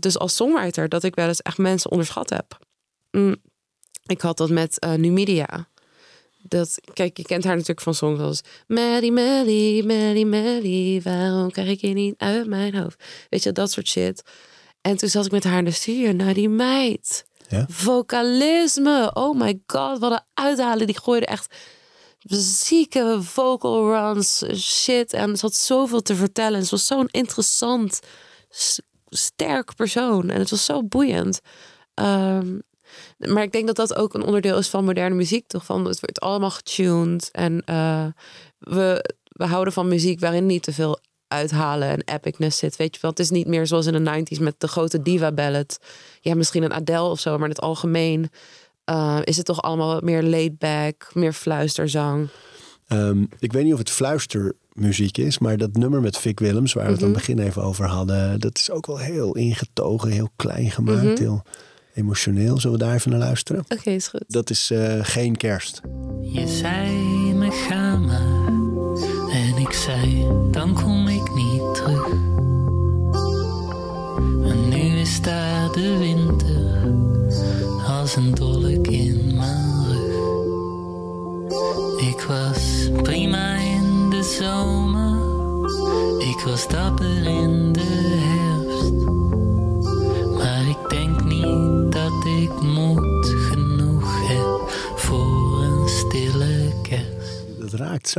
Dus als songwriter... dat ik wel eens echt mensen onderschat heb. Mm, ik had dat met eh Numidia. Dat, kijk, je kent haar natuurlijk van songs als... Maddie, Maddie, Maddie, Maddie... waarom krijg ik je niet uit mijn hoofd? Weet je, dat soort shit. En toen zat ik met haar in de studio. Nou, die meid. Ja? Vocalisme. Oh my god, wat een uithalen. Die gooide echt zieke vocal runs, shit. En ze had zoveel te vertellen. Ze was zo'n interessant, sterk persoon. En het was zo boeiend. Ehm, maar ik denk dat dat ook een onderdeel is van moderne muziek. Toch? Van, het wordt allemaal getuned. En eh, we, we houden van muziek waarin niet te veel uithalen en epicness zit. Weet je wel, het is niet meer zoals in de 90s met de grote diva ballad. Ja, misschien een Adele of zo, maar in het algemeen eh, is het toch allemaal wat meer laid back, meer fluisterzang. Ehm, ik weet niet of het fluistermuziek is, maar dat nummer met Vic Willems, waar we het aan het begin even over hadden, dat is ook wel heel ingetogen, heel klein gemaakt, heel emotioneel. Zullen we daar even naar luisteren? Oké, is goed. Dat is eh, geen kerst. Je zei me ga maar en ik zei dan kom ik niet terug. En nu is daar de winter als een dolk in mijn rug. Ik was prima in de zomer, ik was dapper in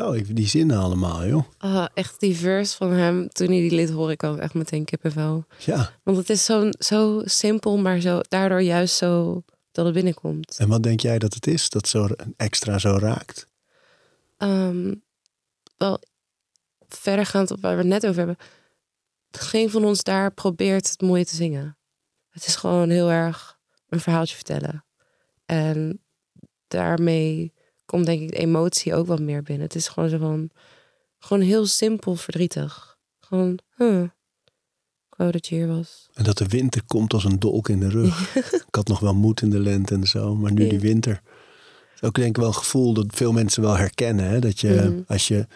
zo, ik- die zinnen allemaal, joh. Ah, echt die verse van hem, toen hij die liet horen, ik had echt meteen kippenvel. Ja, Want het is zo, zo simpel, maar zo, daardoor juist zo dat het binnenkomt. en wat denk jij dat het is dat zo extra zo raakt? Ehm, wel, verdergaand op waar we het net over hebben. Geen van ons daar probeert het mooi te zingen. Het is gewoon heel erg een verhaaltje vertellen. En daarmee komt denk ik de emotie ook wat meer binnen. Het is gewoon zo van... Gewoon heel simpel verdrietig. Gewoon, huh, ik wou dat je hier was. En dat de winter komt als een dolk in de rug. ik had nog wel moed in de lente en zo, maar nu Ja. die winter. Het is ook denk ik wel een gevoel dat veel mensen wel herkennen. Hè? Dat je, Mhm. als je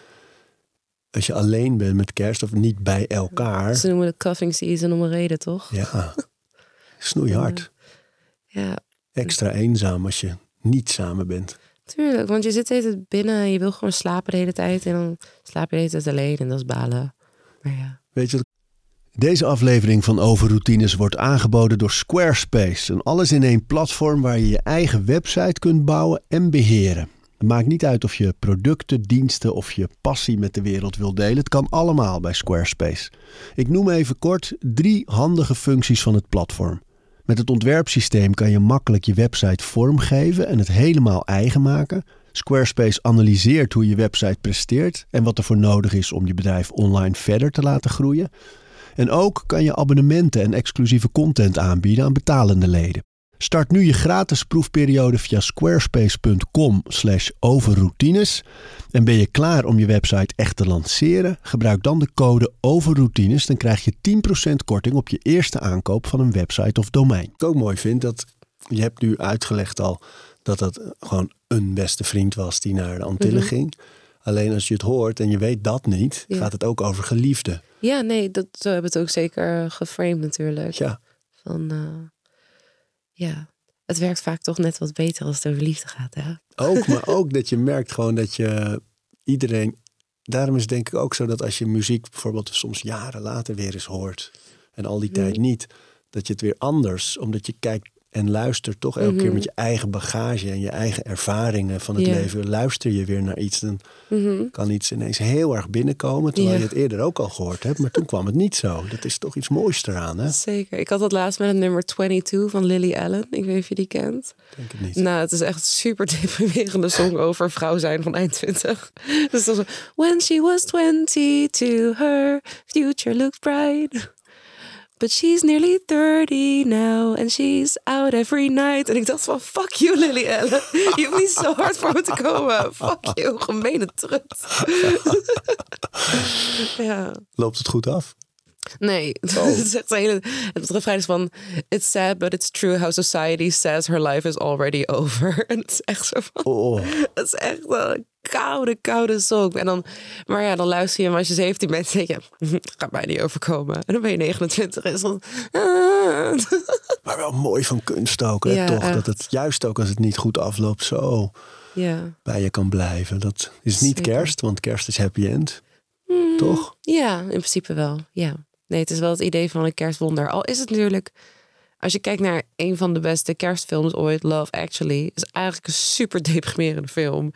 als je alleen bent met kerst of niet bij elkaar. Ze noemen het cuffing season om een reden, toch? Ja, snoeihard. Ja, Extra eenzaam als je niet samen bent. Tuurlijk. Want je zit de hele binnen en je wil gewoon slapen de hele tijd. En dan slaap je de hele tijd alleen en dat is balen. Maar ja. Weet je, deze aflevering van Overroutines wordt aangeboden door Squarespace. Een alles-in-één platform waar je je eigen website kunt bouwen en beheren. Het maakt niet uit of je producten, diensten of je passie met de wereld wil delen. Het kan allemaal bij Squarespace. Ik noem even kort drie handige functies van het platform. Met het ontwerpsysteem kan je makkelijk je website vormgeven en het helemaal eigen maken. Squarespace analyseert hoe je website presteert en wat er voor nodig is om je bedrijf online verder te laten groeien. En ook kan je abonnementen en exclusieve content aanbieden aan betalende leden. Start nu je gratis proefperiode via squarespace.com/overroutines. En ben je klaar om je website echt te lanceren? Gebruik dan de code overroutines, dan krijg je 10% korting op je eerste aankoop van een website of domein. Wat ik ook mooi vind dat je hebt nu uitgelegd al dat dat gewoon een beste vriend was die naar de Antillen Mhm. ging. Alleen als je het hoort en je weet dat niet, Ja. gaat het ook over geliefde. Ja, nee, dat, zo hebben we het ook zeker geframed natuurlijk. Ja, Van, eh, ja, het werkt vaak toch net wat beter als het over liefde gaat. Hè? ook, maar ook dat je merkt gewoon dat je iedereen. Daarom is het denk ik ook zo dat als je muziek bijvoorbeeld soms jaren later weer eens hoort en al die tijd niet, dat je het weer anders, omdat je kijkt en luistert toch elke keer Mhm. met je eigen bagage en je eigen ervaringen van het leven, luister je weer naar iets. Dan Mhm. kan iets ineens heel erg binnenkomen, terwijl je het eerder ook al gehoord hebt, maar toen kwam het niet zo. Dat is toch iets moois eraan, hè? Zeker. Ik had dat laatst met het nummer 22 van Lily Allen. Ik weet niet of je die kent. Denk het niet. Nou, het is echt een super deprimerende song over vrouw zijn van eind 20. Dus dat When she was 22, her future looked bright. But she's nearly 30 now and she's out every night. En ik dacht van, fuck you Lily Allen. Je hoeft niet zo hard voor me te komen. Fuck you, gemene trut. ja. Loopt het goed af? Nee, Oh. het is echt een hele. Het refrein is van: It's sad, but it's true how society says her life is already over. En het is echt zo van. Oh, Het is echt een koude, koude song. En dan, maar ja, dan luister je hem als je 17 bent. En denk je: Gaat mij niet overkomen. En dan ben je 29 en is dan. ah. maar wel mooi van kunst ook, hè? Ja, toch? echt. Dat het juist ook als het niet goed afloopt, zo Ja. bij je kan blijven. Dat is niet Zeker. kerst, want kerst is happy end. Toch? Ja, in principe wel. Ja. Nee, het is wel het idee van een kerstwonder. Al is het natuurlijk, als je kijkt naar een van de beste kerstfilms ooit, Love Actually, is eigenlijk een super deprimerende film.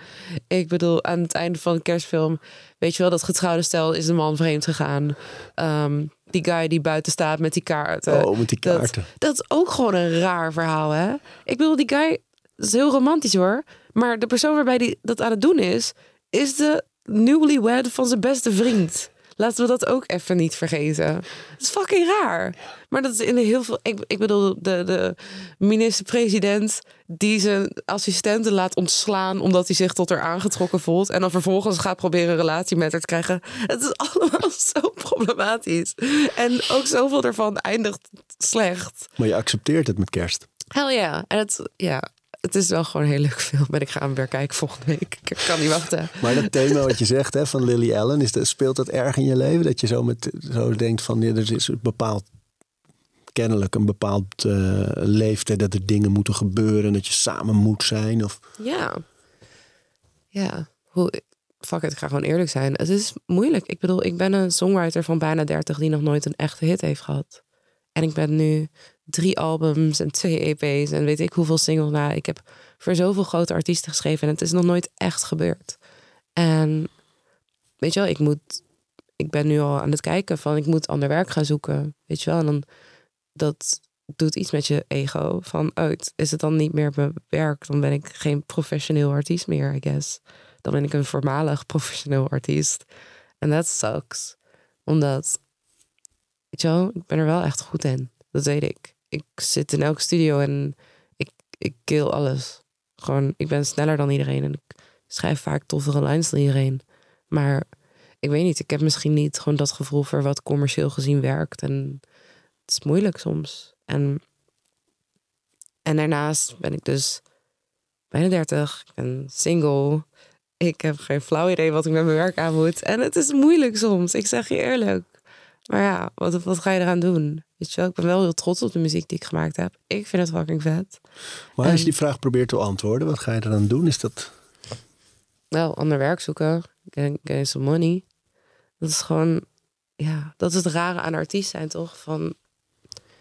Ik bedoel, aan het einde van de kerstfilm, weet je wel, dat getrouwde stel is de man vreemd gegaan. Ehm, die guy die buiten staat met die kaarten. oh, met die dat, kaarten. dat is ook gewoon een raar verhaal, hè? Ik bedoel, die guy is heel romantisch hoor. Maar de persoon waarbij hij dat aan het doen is, is de newlywed van zijn beste vriend. Laten we dat ook even niet vergeten. Dat is fucking raar. Maar dat is in heel veel. Ik, ik bedoel, de, de minister-president die zijn assistenten laat ontslaan omdat hij zich tot haar aangetrokken voelt. En dan vervolgens gaat proberen een relatie met haar te krijgen. Het is allemaal zo problematisch. En ook zoveel ervan eindigt slecht. Maar je accepteert het met kerst. Hell ja. En het, ja, het is wel gewoon een heel leuk film. En ik ga hem weer kijken volgende week. Ik kan niet wachten. Maar dat thema wat je zegt hè, van Lily Allen, is dat, speelt dat erg in je leven? Dat je zo, met, zo denkt van, ja, er is een bepaald, kennelijk een bepaald eh, leeftijd dat er dingen moeten gebeuren, dat je samen moet zijn? Of, Ja. Ja. Hoe, fuck it, ik ga gewoon eerlijk zijn. Het is moeilijk. Ik bedoel, ik ben een songwriter van bijna 30 die nog nooit een echte hit heeft gehad. En ik ben nu drie albums en twee EP's en weet ik hoeveel singles na. Ik heb voor zoveel grote artiesten geschreven en het is nog nooit echt gebeurd. En weet je wel, ik moet, ik ben nu al aan het kijken van ik moet ander werk gaan zoeken. Weet je wel, en dan dat doet iets met je ego. Van, oh, is het dan niet meer mijn werk? Dan ben ik geen professioneel artiest meer, I guess. Dan ben ik een voormalig professioneel artiest. En that sucks. Omdat, weet je wel, ik ben er wel echt goed in. Dat weet ik. Ik zit in elke studio en ik, ik kill alles. Gewoon, ik ben sneller dan iedereen en ik schrijf vaak toffere lines dan iedereen. Maar ik weet niet, ik heb misschien niet gewoon dat gevoel voor wat commercieel gezien werkt. En het is moeilijk soms. En, en daarnaast ben ik dus bijna 30. Ik single. Ik heb geen flauw idee wat ik met mijn werk aan moet. En het is moeilijk soms. Ik zeg je eerlijk. Maar ja, wat, wat ga je eraan doen? Weet je wel, ik ben wel heel trots op de muziek die ik gemaakt heb. Ik vind het fucking vet. maar als je die vraag probeert te antwoorden, wat ga je eraan doen? Is dat, Wel, ander werk zoeken. Get some money. Dat is gewoon... Ja, dat is het rare aan artiest zijn, toch? Van,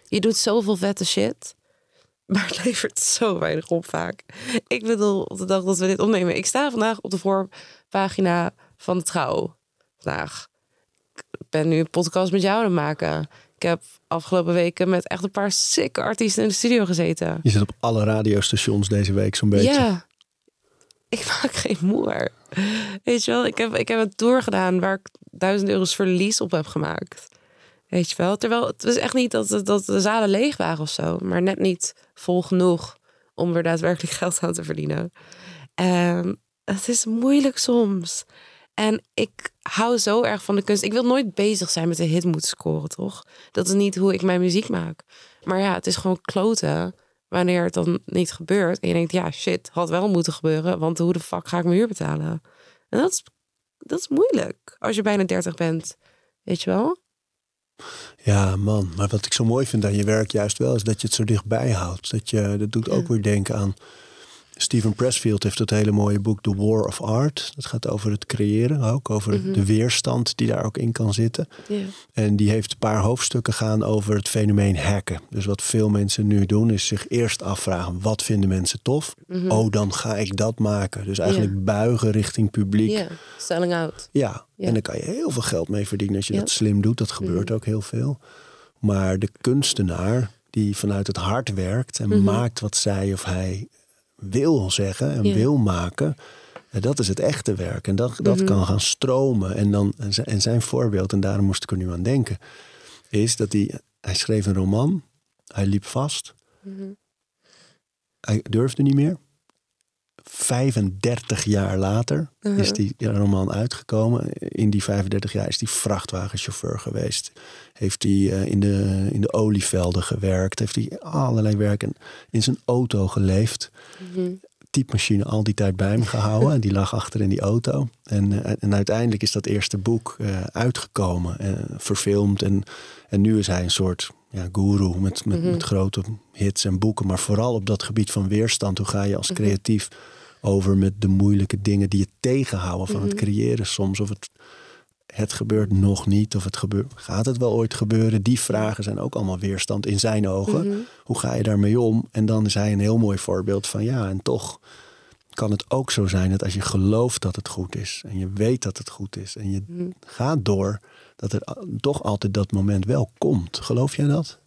je doet zoveel vette shit. Maar het levert zo weinig op vaak. Ik bedoel, op de dag dat we dit opnemen. Ik sta vandaag op de voorpagina van de Trouw. Vandaag. Ik ben nu een podcast met jou aan het maken. Ik heb afgelopen weken met echt een paar sikke artiesten in de studio gezeten. je zit op alle radiostations deze week zo'n beetje. Ja. ik maak geen moer. Weet je wel, ik heb, ik heb een tour gedaan waar ik duizend euro's verlies op heb gemaakt. Weet je wel, terwijl het was echt niet dat, dat de zalen leeg waren of zo, maar net niet vol genoeg om er daadwerkelijk geld aan te verdienen. En het is moeilijk soms. En ik hou zo erg van de kunst. Ik wil nooit bezig zijn met een hit moeten scoren, toch? Dat is niet hoe ik mijn muziek maak. Maar ja, het is gewoon kloten wanneer het dan niet gebeurt. En je denkt, ja, shit, had wel moeten gebeuren. Want hoe de fuck ga ik mijn huur betalen? En dat is, dat is moeilijk als je bijna 30 bent. Weet je wel? Ja, man. Maar wat ik zo mooi vind aan je werk juist wel... is dat je het zo dichtbij houdt. Dat, je, dat doet ook Ja. weer denken aan... Steven Pressfield heeft dat hele mooie boek The War of Art. Dat gaat over het creëren ook. Over de weerstand die daar ook in kan zitten. En die heeft een paar hoofdstukken gaan over het fenomeen hacken. Dus wat veel mensen nu doen is zich eerst afvragen... wat vinden mensen tof? Oh, dan ga ik dat maken. Dus eigenlijk buigen richting publiek. Ja, selling out. Ja, en daar kan je heel veel geld mee verdienen als je dat slim doet. Dat gebeurt ook heel veel. Maar de kunstenaar die vanuit het hart werkt en maakt wat zij of hij wil zeggen en Ja. wil maken. ja, dat is het echte werk. En dat, dat kan gaan stromen. En, dan, en zijn- voorbeeld, en daarom moest ik er nu aan denken, is dat hij, hij schreef een roman. Hij liep vast. Hij durfde niet meer. 35 jaar later is die roman uitgekomen. In die 35 jaar is hij vrachtwagenchauffeur geweest. Heeft hij eh, in, de, in de olievelden gewerkt. Heeft hij allerlei werken in zijn auto geleefd. Typemachine al die tijd bij hem gehouden. En die lag achter in die auto. En, eh, en uiteindelijk is dat eerste boek eh, uitgekomen. eh, verfilmd. En, en nu is hij een soort ja, guru met, met, met grote hits en boeken. Maar vooral op dat gebied van weerstand. Hoe ga je als creatief over met de moeilijke dingen die je tegenhouden van het creëren soms. Of het, het gebeurt nog niet. Of het gebeurt, gaat het wel ooit gebeuren? Die vragen zijn ook allemaal weerstand in zijn ogen. Hoe ga je daarmee om? En dan is hij een heel mooi voorbeeld van ja, en toch kan het ook zo zijn dat als je gelooft dat het goed is. En je weet dat het goed is. En je gaat door. Dat er toch altijd dat moment wel komt. Geloof jij dat?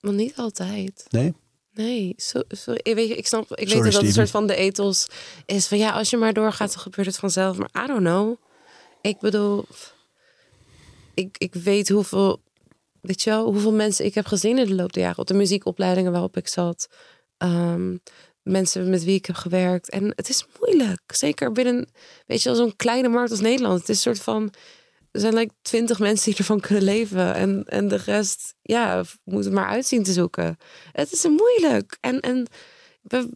Maar niet altijd. Nee? Nee, sorry. Ik weet, je, ik snap, ik Sorry, weet dat een soort van de ethos is van ja, als je maar doorgaat, dan gebeurt het vanzelf. Maar I don't know. Ik bedoel, ik, ik weet hoeveel, weet je wel, hoeveel mensen ik heb gezien in de loop der jaren op de muziekopleidingen waarop ik zat. Ehm, mensen met wie ik heb gewerkt. En het is moeilijk. Zeker binnen, weet je wel, zo'n kleine markt als Nederland. Het is een soort van, zijn like twintig mensen die ervan kunnen leven. En, en de rest, ja, moet het maar uitzien te zoeken. Het is moeilijk. En, en we-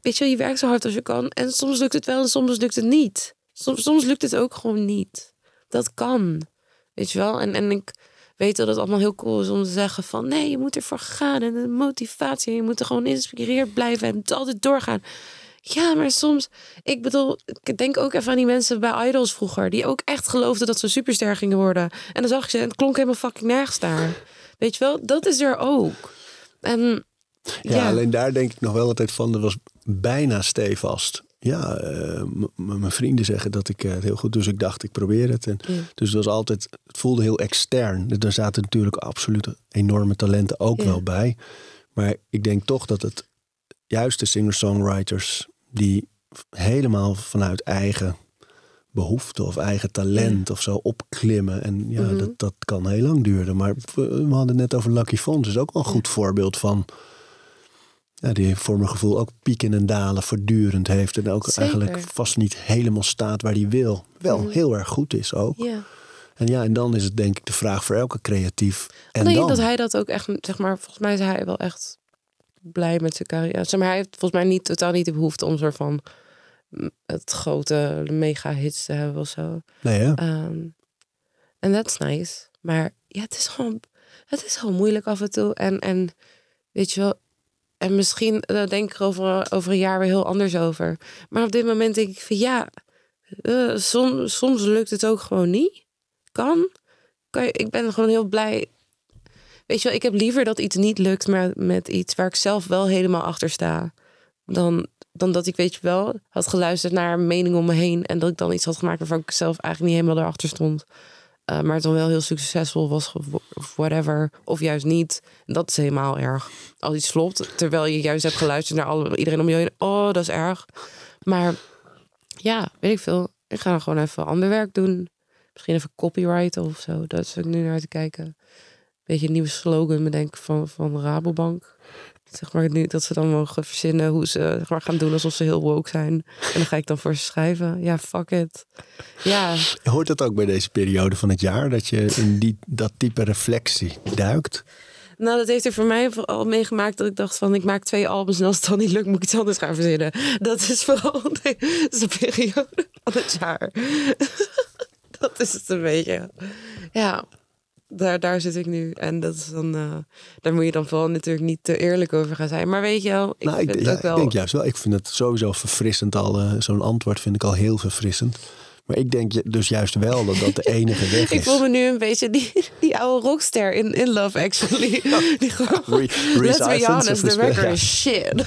weet je je werkt zo hard als je kan. En soms lukt het wel en soms lukt het niet. Soms, soms lukt het ook gewoon niet. Dat kan. Weet je wel? En, en ik weet dat het allemaal heel cool is om te zeggen van... nee, je moet ervoor gaan en de motivatie. Je moet er gewoon inspireerd blijven en altijd doorgaan. Ja, maar soms... Ik bedoel, ik denk ook even aan die mensen bij Idols vroeger... die ook echt geloofden dat ze superster gingen worden. En dan zag je ze en het klonk helemaal fucking nergens daar. Weet je wel? Dat is er ook. En Ja, ja, alleen daar denk ik nog wel altijd van, dat was bijna stevast. Ja, eh, mijn vrienden zeggen dat ik eh, het heel goed doe, dus ik dacht ik probeer het. En, Dus het was altijd, het voelde heel extern. Er zaten natuurlijk absoluut enorme talenten ook Ja. wel bij. Maar ik denk toch dat het juist de singer-songwriters die helemaal vanuit eigen behoefte of eigen talent of zo opklimmen. En ja, Mhm. dat, dat kan heel lang duren. Maar we, we hadden het net over Lucky Fons. is ook wel een goed voorbeeld van... Ja, die voor mijn gevoel ook pieken en dalen voortdurend heeft. En ook Zeker. eigenlijk vast niet helemaal staat waar hij wil. Wel heel erg goed is ook. ja. En ja, en dan is het denk ik de vraag voor elke creatief. En nee, dan? dat hij dat ook echt, zeg maar, volgens mij is hij wel echt blij met zijn carrière. Zeg maar, hij heeft volgens mij niet, totaal niet de behoefte om soort van mm, het grote mega hits te hebben of zo. Nee, hè? Ehm, En that's nice. Maar ja, het is gewoon, het is gewoon moeilijk af en toe. En, en weet je wel, en misschien eh, denk ik er over, over een jaar weer heel anders over. Maar op dit moment denk ik van ja, eh, soms, soms lukt het ook gewoon niet. Kan. kan je, ik ben gewoon heel blij. Weet je wel, ik heb liever dat iets niet lukt maar met iets waar ik zelf wel helemaal achter sta. Dan, dan dat ik, weet je wel, had geluisterd naar een mening om me heen. En dat ik dan iets had gemaakt waarvan ik zelf eigenlijk niet helemaal erachter stond. Uh, maar het dan wel heel succesvol was, of whatever. Of juist niet. Dat is helemaal erg. Als iets flopt, terwijl je juist hebt geluisterd naar alle, iedereen om je heen. Oh, dat is erg. Maar ja, weet ik veel. Ik ga dan gewoon even ander werk doen. Misschien even copyrighten of zo. Dat is ik nu naar te kijken. Beetje een nieuwe slogan bedenken van, van Rabobank. Zeg maar nu dat ze dan mogen verzinnen hoe ze zeg maar, gaan doen alsof ze heel woke zijn. En dan ga ik dan voor ze schrijven. Ja, fuck it. Ja, Hoort dat ook bij deze periode van het jaar? Dat je in die, dat type reflectie duikt? nou dat heeft er voor mij vooral meegemaakt dat ik dacht van ik maak twee albums en als het dan niet lukt moet ik iets anders gaan verzinnen. Dat is vooral deze periode van het jaar. dat is het een beetje. Ja, daar, daar zit ik nu. En dat is dan, eh, daar moet je dan vooral natuurlijk niet te eerlijk over gaan zijn. Maar weet je wel, ik nou, ik, vind ja, het ook wel... ik denk juist wel. Ik vind het sowieso verfrissend al. eh, Zo'n antwoord vind ik al heel verfrissend. Maar ik denk dus juist wel dat dat de enige weg Ik is. voel me nu een beetje die, die oude rockster in, in Love Actually. Die gewoon, Re- Reese let's be honest, the record is shit.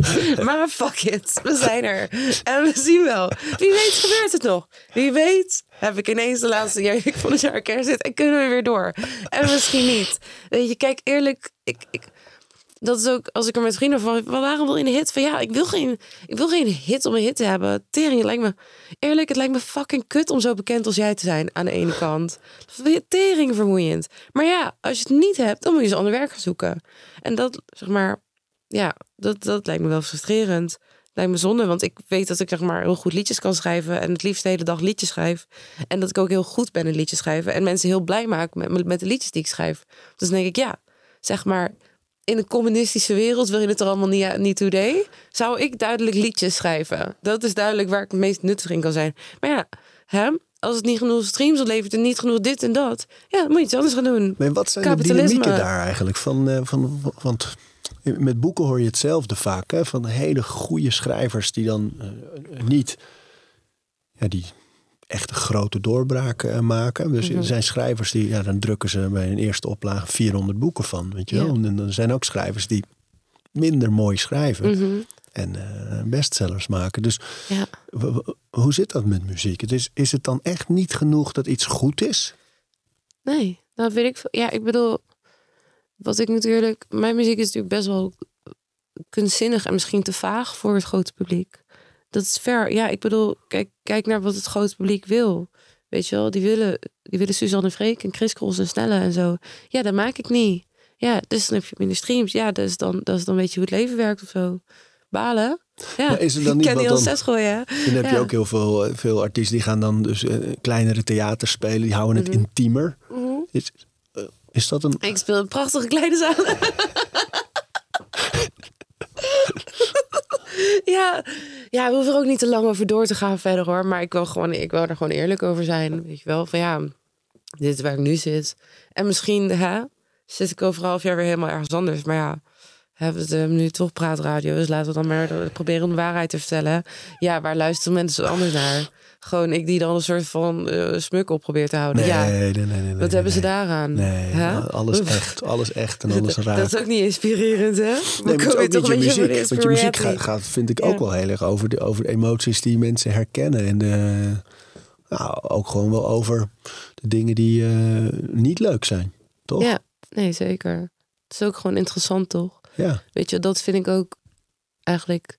maar fuck it, we zijn er. En we zien wel. Wie weet gebeurt het nog. Wie weet heb ik ineens de laatste jaar van het jaar kerst zit en kunnen we weer door. En misschien niet. Weet je, kijk eerlijk, ik... ik dat is ook als ik er met vrienden van. Waarom wil je een hit? Van ja, ik wil geen, ik wil geen hit om een hit te hebben. Tering, het lijkt me eerlijk, het lijkt me fucking kut om zo bekend als jij te zijn aan de ene kant. Tering vermoeiend. Maar ja, als je het niet hebt, dan moet je eens ander werk gaan zoeken. En dat zeg maar, ja, dat, dat lijkt me wel frustrerend. Lijkt me zonde, want ik weet dat ik zeg maar heel goed liedjes kan schrijven en het liefst de hele dag liedjes schrijf. En dat ik ook heel goed ben in liedjes schrijven en mensen heel blij maak met, met de liedjes die ik schrijf. Dus dan denk ik, ja, zeg maar, in een communistische wereld wil je het er allemaal niet, niet toe deed, zou ik duidelijk liedjes schrijven. Dat is duidelijk waar ik het meest nuttig in kan zijn. Maar ja, hè, als het niet genoeg streams oplevert en niet genoeg dit en dat, ja, dan moet je iets anders gaan doen. Maar wat zijn de dynamieken daar eigenlijk? Van, eh, van, want met boeken hoor je hetzelfde vaak. Hè? Van hele goede schrijvers die dan eh, niet ja, die echte grote doorbraken eh, maken. Dus Mhm. er zijn schrijvers die, ja, dan drukken ze bij een eerste oplage 400 boeken van. Weet je wel? En dan zijn ook schrijvers die minder mooi schrijven Mhm. en eh, bestsellers maken. Dus Ja. hoe zit dat met muziek? Het is, is het dan echt niet genoeg dat iets goed is? Nee, dat weet ik. Ja, ik bedoel, wat ik natuurlijk. Mijn muziek is natuurlijk best wel kunstzinnig en misschien te vaag voor het grote publiek. Dat is ver. Ja, ik bedoel, kijk, kijk naar wat het grote publiek wil. Weet je wel, die willen, die willen Suzanne Freek en Chris Cross en Snelle en zo. Ja, dat maak ik niet. Ja, dus dan heb je minder streams. Ja, is dan, dat is dan weet je hoe het leven werkt of zo. Balen. Ja, Maar is er dan ik niet ken die al dan- zes gooien. Dan heb je ook heel veel, eh, veel artiesten die gaan dan dus eh, kleinere theaters spelen. Die houden het Mhm. intiemer. Mhm. Is, is dat een... Ik speel een prachtige kleine zaal. ja, ja, we hoeven er ook niet te lang over door te gaan verder hoor. Maar ik wil, gewoon, ik wil er gewoon eerlijk over zijn. Weet je wel, van ja, dit is waar ik nu zit. En misschien hè, zit ik over een half jaar weer helemaal ergens anders. Maar ja, hebben we het nu toch praatradio. Dus laten we dan maar proberen de waarheid te vertellen. Ja, waar luisteren mensen anders naar? Gewoon ik die dan een soort van eh smuk op probeer te houden. Nee, ja, nee, nee, nee, nee, wat hebben ze daaraan? Nee, alles echt. Alles echt en alles raar. Dat is ook niet inspirerend, hè? Nee, maar het ook niet je muziek. Want je muziek gaat, gaat, vind ik ook wel heel erg over de, over de emoties die mensen herkennen. En de, nou, ook gewoon wel over de dingen die eh, niet leuk zijn. Toch? Ja, nee, zeker. Het is ook gewoon interessant, toch? Ja. Weet je, dat vind ik ook eigenlijk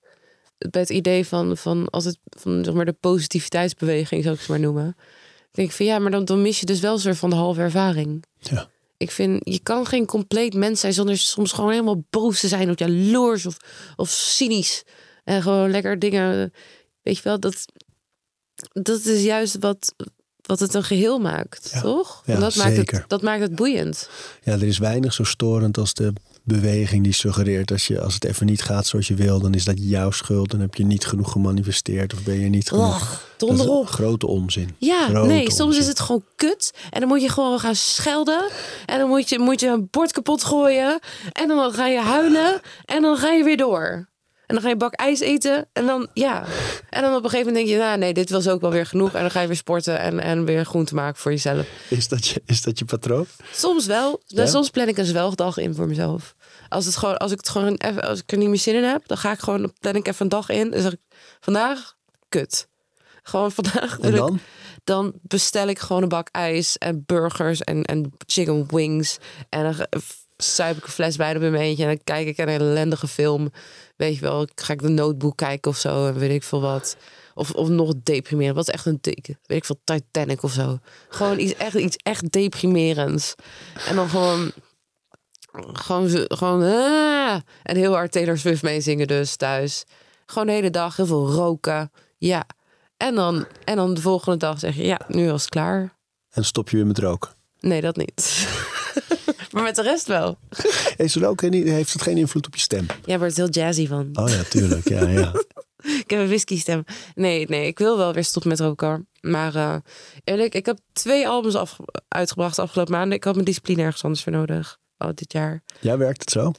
bij het idee van, van altijd van zeg maar de positiviteitsbeweging, zou ik het maar noemen. Ik denk van ja, maar dan, dan mis je dus wel een soort van de halve ervaring. Ja. Ik vind, je kan geen compleet mens zijn zonder soms gewoon helemaal boos te zijn of jaloers of, of cynisch. En gewoon lekker dingen, weet je wel, dat, dat is juist wat, wat het een geheel maakt, Ja. toch? Ja, dat, maakt zeker. het, dat maakt het boeiend. ja, er is weinig zo storend als de beweging die suggereert dat je, als het even niet gaat zoals je wil, dan is dat jouw schuld. Dan heb je niet genoeg gemanifesteerd of ben je niet genoeg. Och, donder op. grote onzin. Ja, Grote nee, soms onzin. is het gewoon kut. En dan moet je gewoon gaan schelden. En dan moet je, moet je een bord kapot gooien. En dan ga je huilen. En dan ga je weer door. En dan ga je bak ijs eten. En dan, ja. En dan op een gegeven moment denk je, nou nee, dit was ook wel weer genoeg. En dan ga je weer sporten en, en weer groente maken voor jezelf. Is dat je, is dat je patroon? Soms wel. Ja? Soms plan ik een zwelgdag in voor mezelf. Als, het gewoon, als ik het gewoon even, als ik er niet meer zin in heb, dan ga ik gewoon, dan plan ik even een dag in. Dan zeg ik, vandaag, kut. Gewoon vandaag. En ik- dan? dan bestel ik gewoon een bak ijs en burgers en, en chicken wings. En zuip ik een fles wijn op in mijn eentje. En dan kijk ik een ellendige film. Weet je wel, ga ik de notebook kijken of zo. En weet ik veel wat. Of, of nog deprimerend. Wat is echt een dik, weet ik veel, Titanic of zo. Gewoon iets echt, iets echt deprimerends. En dan gewoon, gewoon, gewoon, ah, en heel hard Taylor Swift meezingen dus thuis. Gewoon de hele dag, heel veel roken. Ja. En dan, en dan de volgende dag zeg je, ja, nu was het klaar. En stop je weer met roken. Nee, dat niet. maar met de rest wel. Is er ook, heeft het geen invloed op je stem? Ja, wordt heel jazzy van. Oh ja, tuurlijk. Ja, ja. Ik heb een whisky stem. Nee, nee, ik wil wel weer stoppen met roken. Maar eh, eerlijk, ik heb twee albums af, uitgebracht de afgelopen maanden. Ik had mijn discipline ergens anders voor nodig. Oh, dit jaar. Ja, werkt het zo?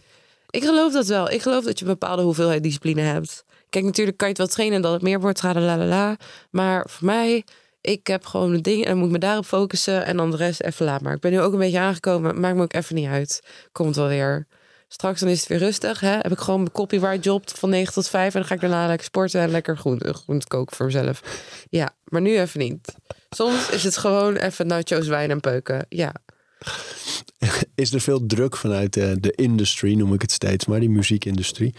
Ik geloof dat wel. Ik geloof dat je een bepaalde hoeveelheid discipline hebt. Kijk, natuurlijk kan je het wel trainen en dat het meer wordt. La la la. Maar voor mij, ik heb gewoon een ding en moet ik me daarop focussen. En dan de rest even laat maar. Ik ben nu ook een beetje aangekomen. Maakt me ook even niet uit. Komt wel weer. Straks dan is het weer rustig. Hè? Heb ik gewoon mijn copyright job van 9 tot 5. En dan ga ik daarna lekker sporten en lekker groente, groente koken voor mezelf. Ja, maar nu even niet. Soms is het gewoon even nachos, wijn en peuken. Ja. Is er veel druk vanuit de, de industry, noem ik het steeds maar, die muziekindustrie,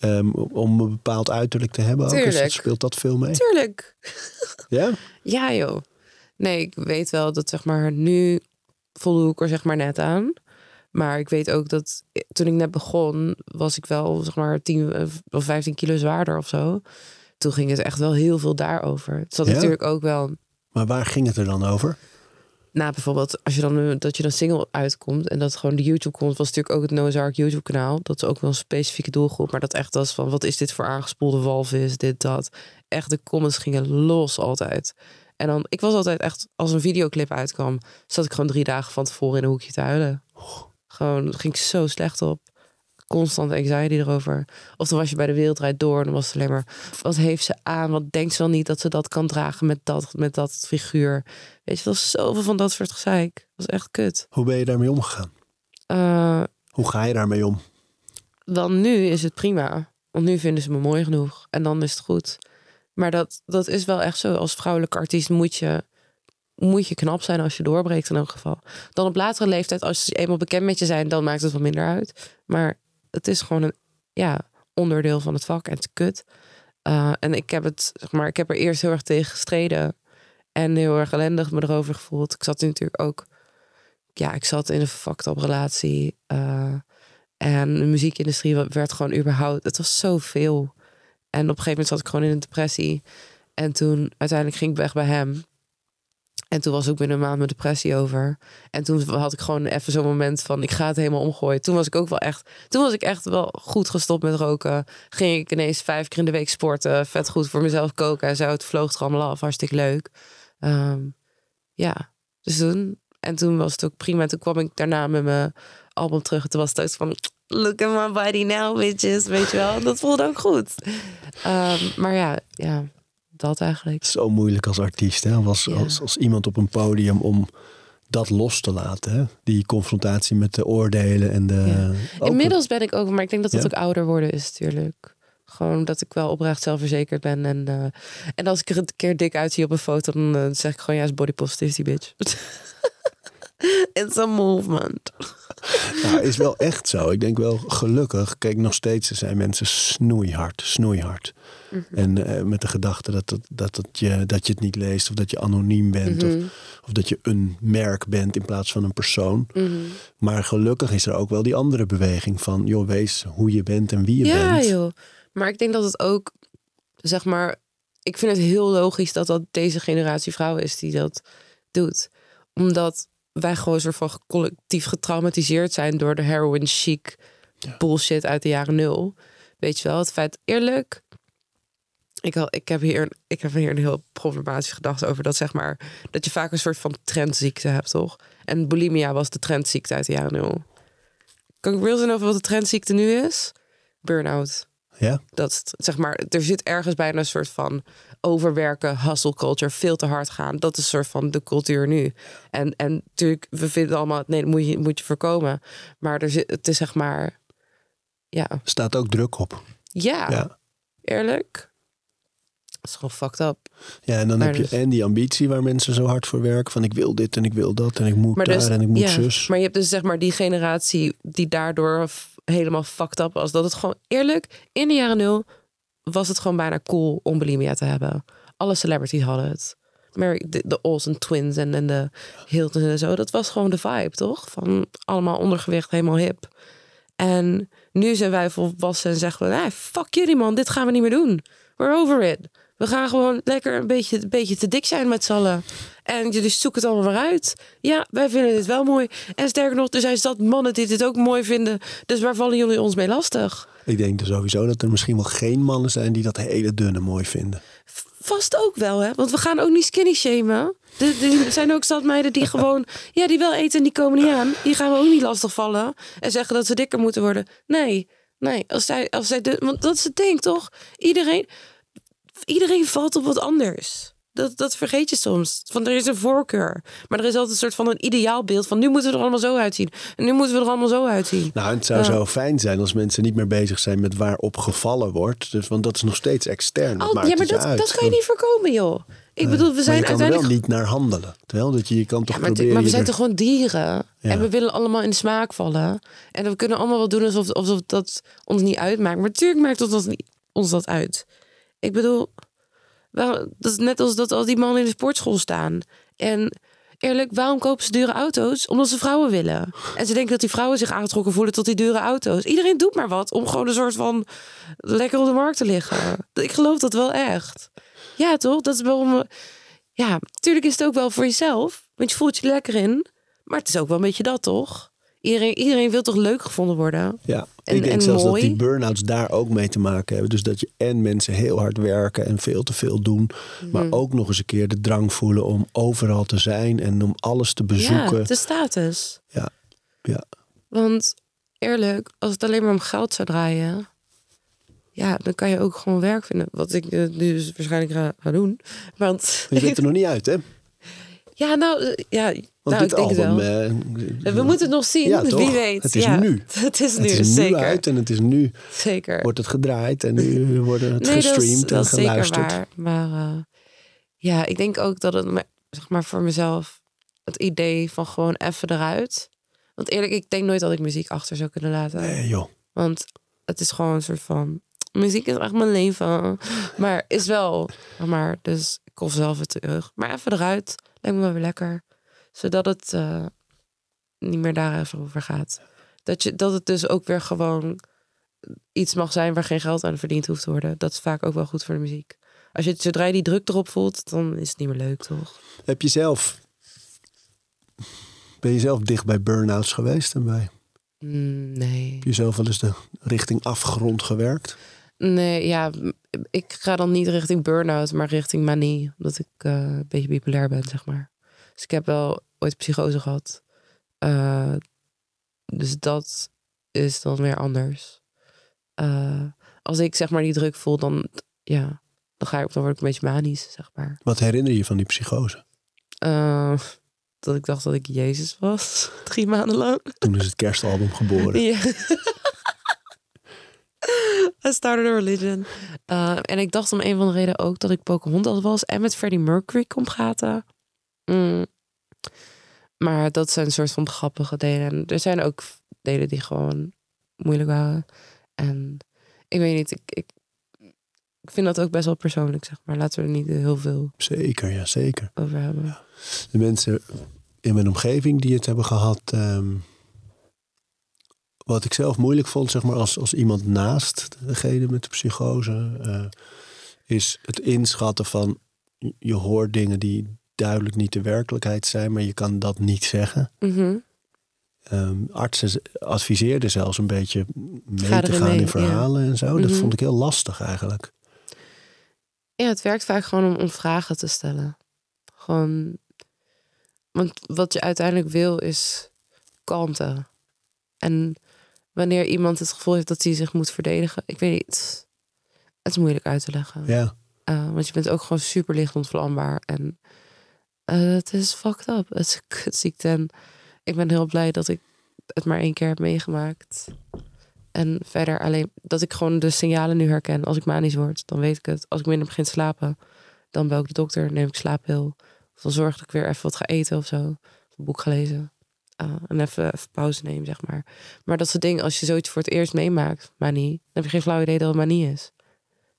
ehm, om een bepaald uiterlijk te hebben? Ook? Tuurlijk. speelt dat veel mee? Tuurlijk. Ja? Ja, joh. Nee, ik weet wel dat zeg maar nu voldoe ik er zeg maar net aan. Maar ik weet ook dat eh, toen ik net begon, was ik wel zeg maar 10 of 15 kilo zwaarder of zo. Toen ging het echt wel heel veel daarover. Het zat Ja? natuurlijk ook wel Maar waar ging het er dan over? Na bijvoorbeeld als je dan dat je dan single uitkomt en dat gewoon de YouTube komt, was natuurlijk ook het Noah's YouTube kanaal. Dat is ook wel een specifieke doelgroep, maar dat echt was van wat is dit voor aangespoelde walvis, dit dat. Echt de comments gingen los altijd. En dan ik was altijd echt als een videoclip uitkwam, zat ik gewoon drie dagen van tevoren in een hoekje te huilen. Gewoon daar ging zo slecht op. Constant anxiety erover. Of dan was je bij de wereldrijd door en dan was het alleen maar... Wat heeft ze aan? Wat denkt ze wel niet dat ze dat kan dragen met dat, met dat figuur? Weet je, wel zoveel van dat soort gezeik. Dat was echt kut. Hoe ben je daarmee omgegaan? Eh, Hoe ga je daarmee om? wel nu is het prima. Want nu vinden ze me mooi genoeg. En dan is het goed. Maar dat, dat is wel echt zo. Als vrouwelijke artiest moet je, moet je knap zijn als je doorbreekt in elk geval. Dan op latere leeftijd, als ze eenmaal bekend met je zijn, dan maakt het wat minder uit. Maar het is gewoon een ja, onderdeel van het vak en het kut. Eh, en ik heb het, zeg maar, ik heb er eerst heel erg tegen gestreden. En heel erg ellendig me erover gevoeld. Ik zat natuurlijk ook, ja, ik zat in een fucked up relatie. eh, en de muziekindustrie werd gewoon überhaupt, het was zoveel. En op een gegeven moment zat ik gewoon in een depressie. En toen uiteindelijk ging ik weg bij hem. En toen was ook binnen een maand mijn depressie over. En toen had ik gewoon even zo'n moment van ik ga het helemaal omgooien. Toen was ik ook wel echt, toen was ik echt wel goed gestopt met roken. Ging ik ineens vijf keer in de week sporten, vet goed voor mezelf koken en zo. Het vloog allemaal af, hartstikke leuk. Ehm, ja, dus toen en toen was het ook prima. Toen kwam ik daarna met mijn album terug. En toen was het ook van look at my body now, bitches, weet je wel. Dat voelde ook goed. Ehm, maar ja, ja, dat eigenlijk. Zo moeilijk als artiest, hè? Als, Ja. als, als iemand op een podium om dat los te laten. Hè? Die confrontatie met de oordelen en de... Inmiddels ben ik ook, maar ik denk dat dat Ja? ook ouder worden is natuurlijk. Gewoon dat ik wel oprecht zelfverzekerd ben. En, eh, en als ik er een keer dik uitzie op een foto, dan eh, zeg ik gewoon ja, is body positivity, bitch. It's a movement. Nou, is wel echt zo. Ik denk wel gelukkig. Kijk, nog steeds zijn mensen snoeihard, snoeihard. Mhm. En eh, met de gedachte dat, dat, het je, dat je het niet leest of dat je anoniem bent. Mhm. Of, of dat je een merk bent in plaats van een persoon. Mhm. Maar gelukkig is er ook wel die andere beweging van... joh, wees hoe je bent en wie je Ja, bent. joh. Maar ik denk dat het ook, zeg maar, ik vind het heel logisch dat dat deze generatie vrouwen is die dat doet. Omdat wij gewoon een soort van collectief getraumatiseerd zijn door de heroin chic bullshit uit de jaren nul. Weet je wel, het feit eerlijk. Ik, al, ik, heb hier, ik heb hier een heel problematische gedachte over dat zeg maar dat je vaak een soort van trendziekte hebt, toch? En bulimia was de trendziekte uit de jaren nul. Kan ik real zijn over wat de trendziekte nu is? Burn-out Ja? dat zeg maar, er zit ergens bijna een soort van overwerken, hustle culture, veel te hard gaan. Dat is een soort van de cultuur nu. En, en natuurlijk, we vinden allemaal, nee, dat moet je, moet je voorkomen. Maar er zit, het is zeg maar, ja, Staat ook druk op. ja, Ja. eerlijk. Het is gewoon fucked up. Ja, en dan Maar heb je dus- en die ambitie waar mensen zo hard voor werken. Van ik wil dit en ik wil dat en ik moet Maar daar dus, en ik moet ja, zus. Maar je hebt dus zeg maar die generatie die daardoor helemaal fucked up was. Dat het gewoon eerlijk, in de jaren nul was het gewoon bijna cool om bulimia te hebben. alle celebrities hadden het. Mary, de, de Olsen twins en, en de Hilton en zo. Dat was gewoon de vibe, toch? Van allemaal ondergewicht, helemaal hip. En nu zijn wij volwassen en zeggen we... Nee, fuck jullie man, dit gaan we niet meer doen. We're over it. We gaan gewoon lekker een beetje, een beetje te dik zijn met z'n allen. En jullie zoeken het allemaal maar uit. Ja, wij vinden dit wel mooi. En sterker nog, er zijn zat mannen die dit ook mooi vinden. Dus waar vallen jullie ons mee lastig? Ik denk dus sowieso dat er misschien wel geen mannen zijn die dat hele dunne mooi vinden. Vast ook wel, hè? Want we gaan ook niet skinny shamen. Er er zijn ook zat meiden die gewoon, ja, die wel eten en die komen niet aan. Die gaan we ook niet lastig vallen en zeggen dat ze dikker moeten worden. Nee, nee. Als zij, als zij de, want dat is het ding, toch? Iedereen, iedereen valt op wat anders. Dat, dat vergeet je soms. Van er is een voorkeur. Maar er is altijd een soort van een ideaalbeeld van nu moeten we er allemaal zo uitzien. En nu moeten we er allemaal zo uitzien. Nou, het zou Ja. zo fijn zijn als mensen niet meer bezig zijn met waarop gevallen wordt. Dus, want dat is nog steeds extern. Oh, ja, maar dat, uit. dat kan je niet voorkomen, joh. Ik bedoel, we Maar zijn je kan er uiteindelijk wel niet naar handelen. Terwijl dat je, je kan toch Ja, maar, proberen... maar we zijn er- toch gewoon dieren? Ja. En we willen allemaal in de smaak vallen. En we kunnen allemaal wel doen alsof, alsof dat ons niet uitmaakt. Maar natuurlijk maakt ons dat, niet, ons dat uit. Ik bedoel, wel, dat is net als dat al die mannen in de sportschool staan. En eerlijk, waarom kopen ze dure auto's? Omdat ze vrouwen willen. En ze denken dat die vrouwen zich aangetrokken voelen tot die dure auto's. Iedereen doet maar wat om gewoon een soort van lekker op de markt te liggen. Ik geloof dat wel echt. Ja, toch? Dat is waarom we... Ja, natuurlijk is het ook wel voor jezelf. Want je voelt je lekker in. Maar het is ook wel een beetje dat, toch? Iedereen, iedereen wil toch leuk gevonden worden? Ja, En- ik denk en zelfs mooi. dat die burn-outs daar ook mee te maken hebben. Dus dat je en mensen heel hard werken en veel te veel doen. Maar Mhm. ook nog eens een keer de drang voelen om overal te zijn en om alles te bezoeken. Ja, de status. Ja, ja. Want eerlijk, als het alleen maar om geld zou draaien... Ja, dan kan je ook gewoon werk vinden. Wat ik eh, nu dus waarschijnlijk ga, doen. Want Je bent er nog niet uit, hè? ja, nou, eh, ja, Want nou dit ik denk album... wel. eh, we moeten het nog zien, Ja, toch? wie weet. Het is ja. nu. Het is nu, het is zeker. nu uit en het is nu Zeker. wordt het gedraaid en nu wordt het nee, dat is, gestreamd dat en is zeker geluisterd. waar. Maar eh, ja, ik denk ook dat het, zeg maar voor mezelf, het idee van gewoon even eruit. Want eerlijk, ik denk nooit dat ik muziek achter zou kunnen laten. Nee, joh. Want het is gewoon een soort van, muziek is echt mijn leven. Maar is wel, maar dus ik kost zelf het terug. Maar even eruit, lijkt me wel weer lekker. Zodat het eh, niet meer daar even over gaat. Dat, je, dat het dus ook weer gewoon iets mag zijn waar geen geld aan verdiend hoeft te worden. Dat is vaak ook wel goed voor de muziek. Als je, zodra je die druk erop voelt, dan is het niet meer leuk, toch? Heb je zelf... Ben je zelf dicht bij burn-outs geweest en bij... Mm, nee. Heb je zelf wel eens de richting afgrond gewerkt? Nee, ja, ik ga dan niet richting burn-out, maar richting manie. Omdat ik eh, een beetje bipolair ben, zeg maar. Dus ik heb wel ooit psychose gehad. Eh, dus dat is dan weer anders. Eh, als ik zeg maar die druk voel, dan, ja, dan, ga ik, dan word ik een beetje manisch, zeg maar. Wat herinner je van die psychose? Eh, dat ik dacht dat ik Jezus was, drie maanden lang. Toen is het kerstalbum geboren. Ja. I started a religion. Uh, en ik dacht om een van de redenen ook dat ik Pocahontas was en met Freddie Mercury kon praten. Mm. Maar dat zijn een soort van grappige delen. En er zijn ook delen die gewoon moeilijk waren. En ik weet niet, ik, ik, ik vind dat ook best wel persoonlijk, zeg maar. Laten we er niet heel veel Zeker, ja, zeker. over hebben. De mensen in mijn omgeving die het hebben gehad... ehm, wat ik zelf moeilijk vond, zeg maar, als, als iemand naast degene met de psychose... eh, is het inschatten van... Je hoort dingen die duidelijk niet de werkelijkheid zijn... maar je kan dat niet zeggen. Mhm. Ehm, artsen adviseerden zelfs een beetje mee Ga te gaan mee, in ja. verhalen en zo. Dat Mhm. vond ik heel lastig eigenlijk. Ja, het werkt vaak gewoon om, om vragen te stellen. Gewoon. Want wat je uiteindelijk wil is kalmte. En wanneer iemand het gevoel heeft dat hij zich moet verdedigen, ik weet niet. Het is moeilijk uit te leggen. Ja, Uh, want je bent ook gewoon super licht ontvlambaar. En uh, het is fucked up. Het is een kutziekte. En ik ben heel blij dat ik het maar één keer heb meegemaakt. En verder alleen dat ik gewoon de signalen nu herken. Als ik manisch word, dan weet ik het. Als ik minder begin te slapen, dan bel ik de dokter, neem ik slaappil. Of dan zorg dat ik weer even wat ga eten of zo. Een boek ga lezen. Uh, en even, pauze neem, zeg maar. Maar dat soort dingen, als je zoiets voor het eerst meemaakt, manie, dan heb je geen flauw idee dat het manie is.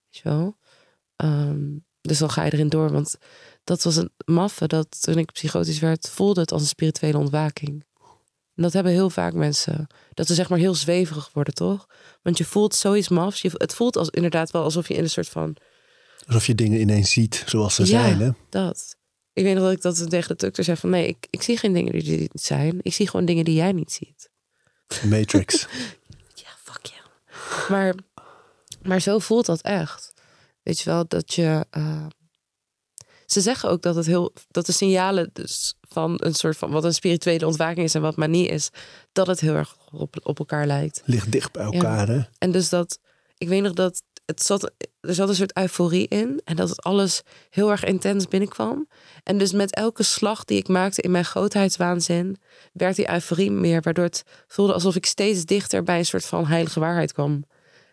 Weet je wel? Um, dus dan ga je erin door. Want dat was een maffe dat toen ik psychotisch werd, voelde het als een spirituele ontwaking. En dat hebben heel vaak mensen. Dat ze zeg maar heel zweverig worden, toch? Want je voelt zoiets mafs. Je, het voelt als, inderdaad wel alsof je in een soort van... Alsof je dingen ineens ziet zoals ze Ja. zijn. Hè? Dat. Ik weet nog dat ik dat tegen de dokter zei van... Nee, ik, ik zie geen dingen die er niet zijn. Ik zie gewoon dingen die jij niet ziet. Matrix. Ja, fuck ja. Maar, maar zo voelt dat echt. Weet je wel, dat je... eh, ze zeggen ook dat, het heel, dat de signalen dus van een soort van... wat een spirituele ontwaking is en wat manie is... dat het heel erg op, op elkaar lijkt. Ligt dicht bij elkaar. Hè? En dus dat... Ik weet nog dat... Het zat, er zat een soort euforie in. En dat het alles heel erg intens binnenkwam. En dus met elke slag die ik maakte in mijn grootheidswaanzin... werd die euforie meer. Waardoor het voelde alsof ik steeds dichter bij een soort van heilige waarheid kwam.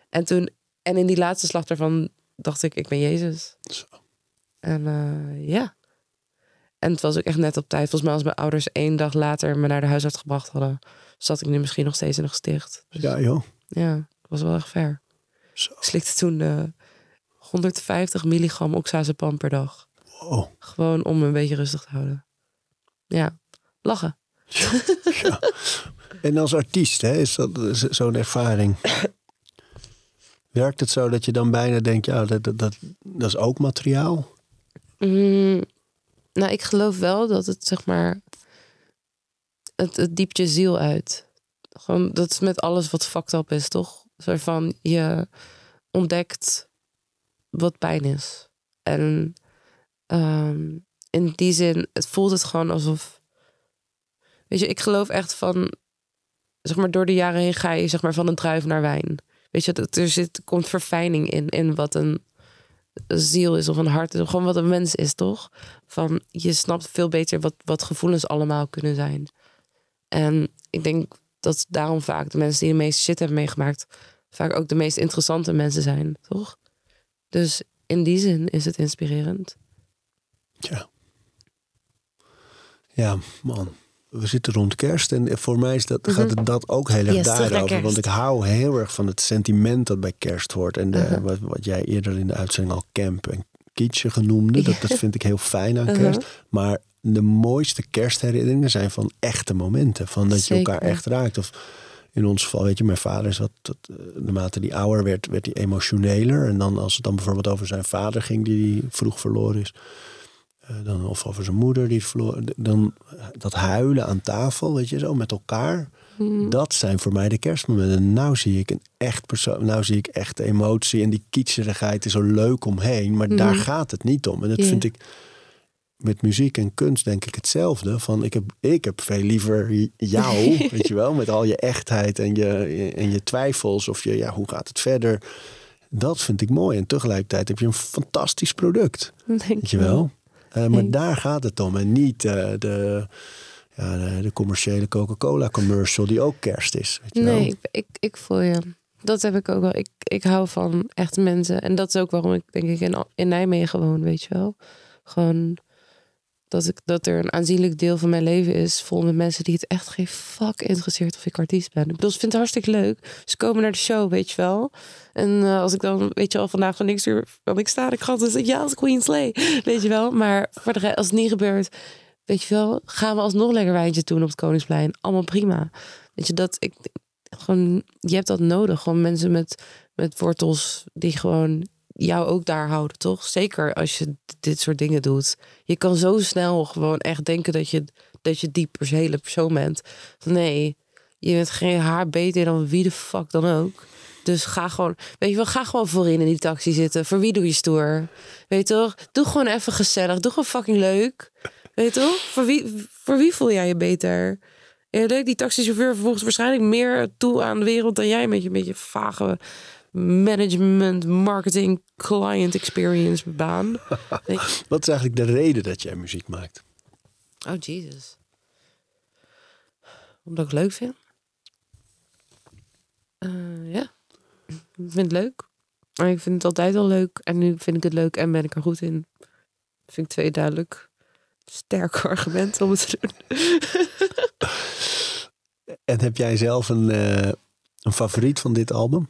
En toen... En in die laatste slag daarvan dacht ik, ik ben Jezus. Zo. En eh, ja. En het was ook echt net op tijd. Volgens mij als mijn ouders één dag later me naar de huisarts gebracht hadden... zat ik nu misschien nog steeds in een gesticht. Dus Ja, joh. ja, dat was wel echt ver. Zo. Ik slikte toen eh 150 milligram oxazepam per dag. Wow. Gewoon om me een beetje rustig te houden. Ja, lachen. Ja. En als artiest hè, is dat zo'n ervaring. Werkt het zo dat je dan bijna denkt, ja, dat, dat, dat, dat is ook materiaal? Mm, nou, ik geloof wel dat het zeg maar. Het, het diept je ziel uit. Gewoon, dat is met alles wat fucked up is, toch? Zo van je ontdekt wat pijn is. En ehm, in die zin, het voelt het gewoon alsof. Weet je, ik geloof echt van. Zeg maar, door de jaren heen ga je zeg maar, van een druif naar wijn. Weet je, dat er zit, komt verfijning in, in wat een ziel is of een hart is, gewoon wat een mens is, toch? Van je snapt veel beter wat, wat gevoelens allemaal kunnen zijn. En ik denk dat daarom vaak de mensen die de meeste shit hebben meegemaakt, vaak ook de meest interessante mensen zijn, toch? Dus in die zin is het inspirerend. Ja. Ja, man. We zitten rond kerst en voor mij is dat, gaat het dat ook heel erg Yes, daarover. Want ik hou heel erg van het sentiment dat bij kerst hoort. En de, Uh-huh. wat, wat jij eerder in de uitzending al camp en kitje genoemde. Dat, dat vind ik heel fijn aan Uh-huh. kerst. Maar de mooiste kerstherinneringen zijn van echte momenten. Van dat je elkaar echt raakt. Of in ons geval, weet je, mijn vader is wat, dat, eh, naarmate die ouder werd, werd hij emotioneler. En dan als het dan bijvoorbeeld over zijn vader ging, die vroeg verloren is. Eh, dan, of over zijn moeder die verloren. Dan eh, dat huilen aan tafel, weet je, zo met elkaar. Dat zijn voor mij de kerstmomenten. Nou zie ik een echt persoon. Nou zie ik echt emotie en die kietserigheid is zo leuk omheen. Maar daar gaat het niet om. En dat vind ik met muziek en kunst denk ik hetzelfde. Van ik heb, ik heb veel liever jou, weet je wel, met al je echtheid en je, en je twijfels. Of je, ja, hoe gaat het verder? Dat vind ik mooi. En tegelijkertijd heb je een fantastisch product. Weet je wel? Eh, maar daar gaat het om. En niet eh, de, ja, de, de commerciële Coca-Cola commercial die ook kerst is. Weet je wel? Nee, ik, ik, ik voel je. Dat heb ik ook wel. Ik, ik hou van echte mensen. En dat is ook waarom ik denk ik in, in Nijmegen woon, weet je wel. Gewoon dat, ik, dat er een aanzienlijk deel van mijn leven is vol met mensen die het echt geen fuck interesseert of ik artiest ben. Ik bedoel, ze vinden het hartstikke leuk. Ze komen naar de show, weet je wel. En eh, als ik dan, weet je wel, vandaag van niks uur van ik sta, ik zeg ik, ja, als Queen Slay, weet je wel. Maar voor de als het niet gebeurt, weet je wel, gaan we alsnog lekker wijntje doen op het Koningsplein. Allemaal prima. Weet je, dat ik gewoon, je hebt dat nodig. Gewoon mensen met, met wortels die gewoon jou ook daar houden, toch? Zeker als je dit soort dingen doet. Je kan zo snel gewoon echt denken dat je, dat je die pers- hele persoon bent. Nee, je bent geen haar beter dan wie de fuck dan ook. Dus ga gewoon, weet je wel, ga gewoon voorin in die taxi zitten. Voor wie doe je stoer? Weet je toch? Doe gewoon even gezellig. Doe gewoon fucking leuk. Weet je toch? Voor wie, voor wie voel jij je beter? Eerlijk, die taxichauffeur vervolgens waarschijnlijk meer toe aan de wereld dan jij met je beetje vage management, marketing, client experience baan. Wat is eigenlijk de reden dat jij muziek maakt? oh Jesus. Omdat ik het leuk vind. Eh, ja, ik vind het leuk. Maar ik vind het altijd al leuk. En nu vind ik het leuk en ben ik er goed in. Vind ik twee duidelijk sterke argumenten om het te doen. En heb jij zelf een, eh, een favoriet van dit album?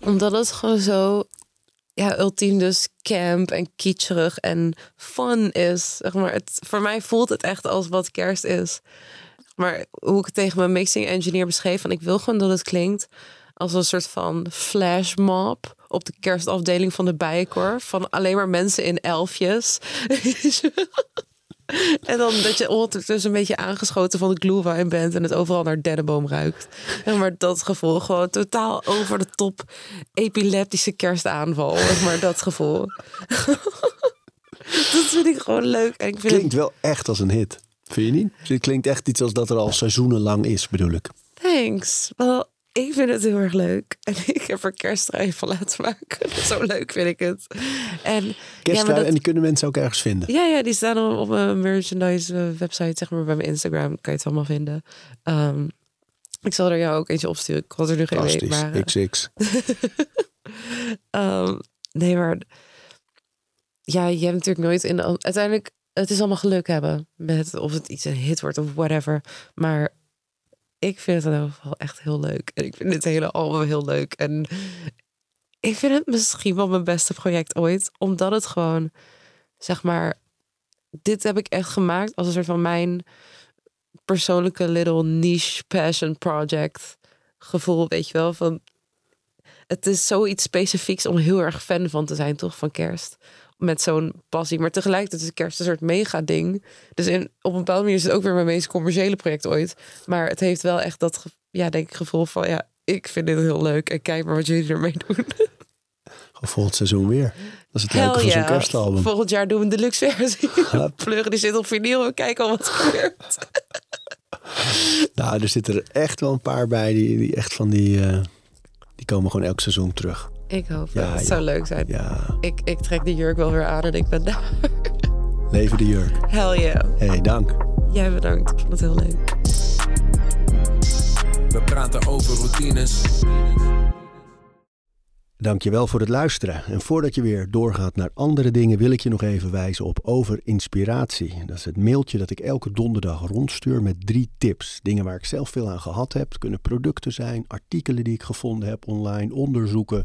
Omdat het gewoon zo, ja, ultiem dus camp en kitscherig en fun is. Zeg maar, het, voor mij voelt het echt als wat kerst is. Maar hoe ik het tegen mijn mixing engineer beschreef, van ik wil gewoon dat het klinkt als een soort van flashmob op de kerstafdeling van de Bijenkorf. Van alleen maar mensen in elfjes. En dan dat je ondertussen een beetje aangeschoten van de glühwein bent en het overal naar dennenboom ruikt. En maar dat gevoel, gewoon totaal over de top epileptische kerstaanval. Maar dat gevoel. dat vind ik gewoon leuk. En ik vind Klinkt wel echt als een hit. Vind je niet? Het klinkt echt iets als dat er al seizoenenlang is, bedoel ik. Thanks. Wel, ik vind het heel erg leuk. En ik heb er kersttrui van laten maken. Zo leuk vind ik het. En, ja, dat- en die kunnen mensen ook ergens vinden. Ja, ja, die staan op, op mijn merchandise eh, website, zeg maar, bij mijn Instagram. Kan je het allemaal vinden. Ehm, ik zal er jou ook eentje opsturen. Ik was er nu geen week, maar... eh, XX. ehm, nee, maar... Ja, je hebt natuurlijk nooit in de... Uiteindelijk, het is allemaal geluk hebben. Met of het iets een hit wordt of whatever. Maar ik vind het in ieder geval echt heel leuk. En ik vind dit hele album heel leuk. En ik vind het misschien wel mijn beste project ooit. Omdat het gewoon, zeg maar... Dit heb ik echt gemaakt als een soort van mijn persoonlijke little niche passion project gevoel, weet je wel. Van, het is zoiets specifieks om heel erg fan van te zijn, toch? Van kerst. Met zo'n passie. Maar tegelijkertijd is kerst een soort mega ding. Dus in, op een bepaalde manier is het ook weer mijn meest commerciële project ooit. Maar het heeft wel echt dat, ja, denk ik, gevoel van... Ja, ik vind dit heel leuk. En kijk maar wat jullie ermee doen. Volgend seizoen weer. Dat is het leuke van zo'n kerstalbum. Volgend jaar doen we een deluxe versie. Pleuren die zit op vinyl. We kijken al wat er gebeurt. Nou, er zitten er echt wel een paar bij die, die echt van die... eh, die komen gewoon elk seizoen terug. Ik hoop Ja, het. Het joh. zou leuk zijn. Ja, Ik, ik trek die jurk wel weer aan en ik ben daar. leven de jurk. Hell yeah. hey, dank. Jij bedankt. Ik vond het heel leuk. We praten over routines. Dankjewel voor het luisteren. En voordat je weer doorgaat naar andere dingen, wil ik je nog even wijzen op Over Inspiratie. Dat is het mailtje dat ik elke donderdag rondstuur met drie tips. Dingen waar ik zelf veel aan gehad heb. Het kunnen producten zijn, artikelen die ik gevonden heb online, onderzoeken,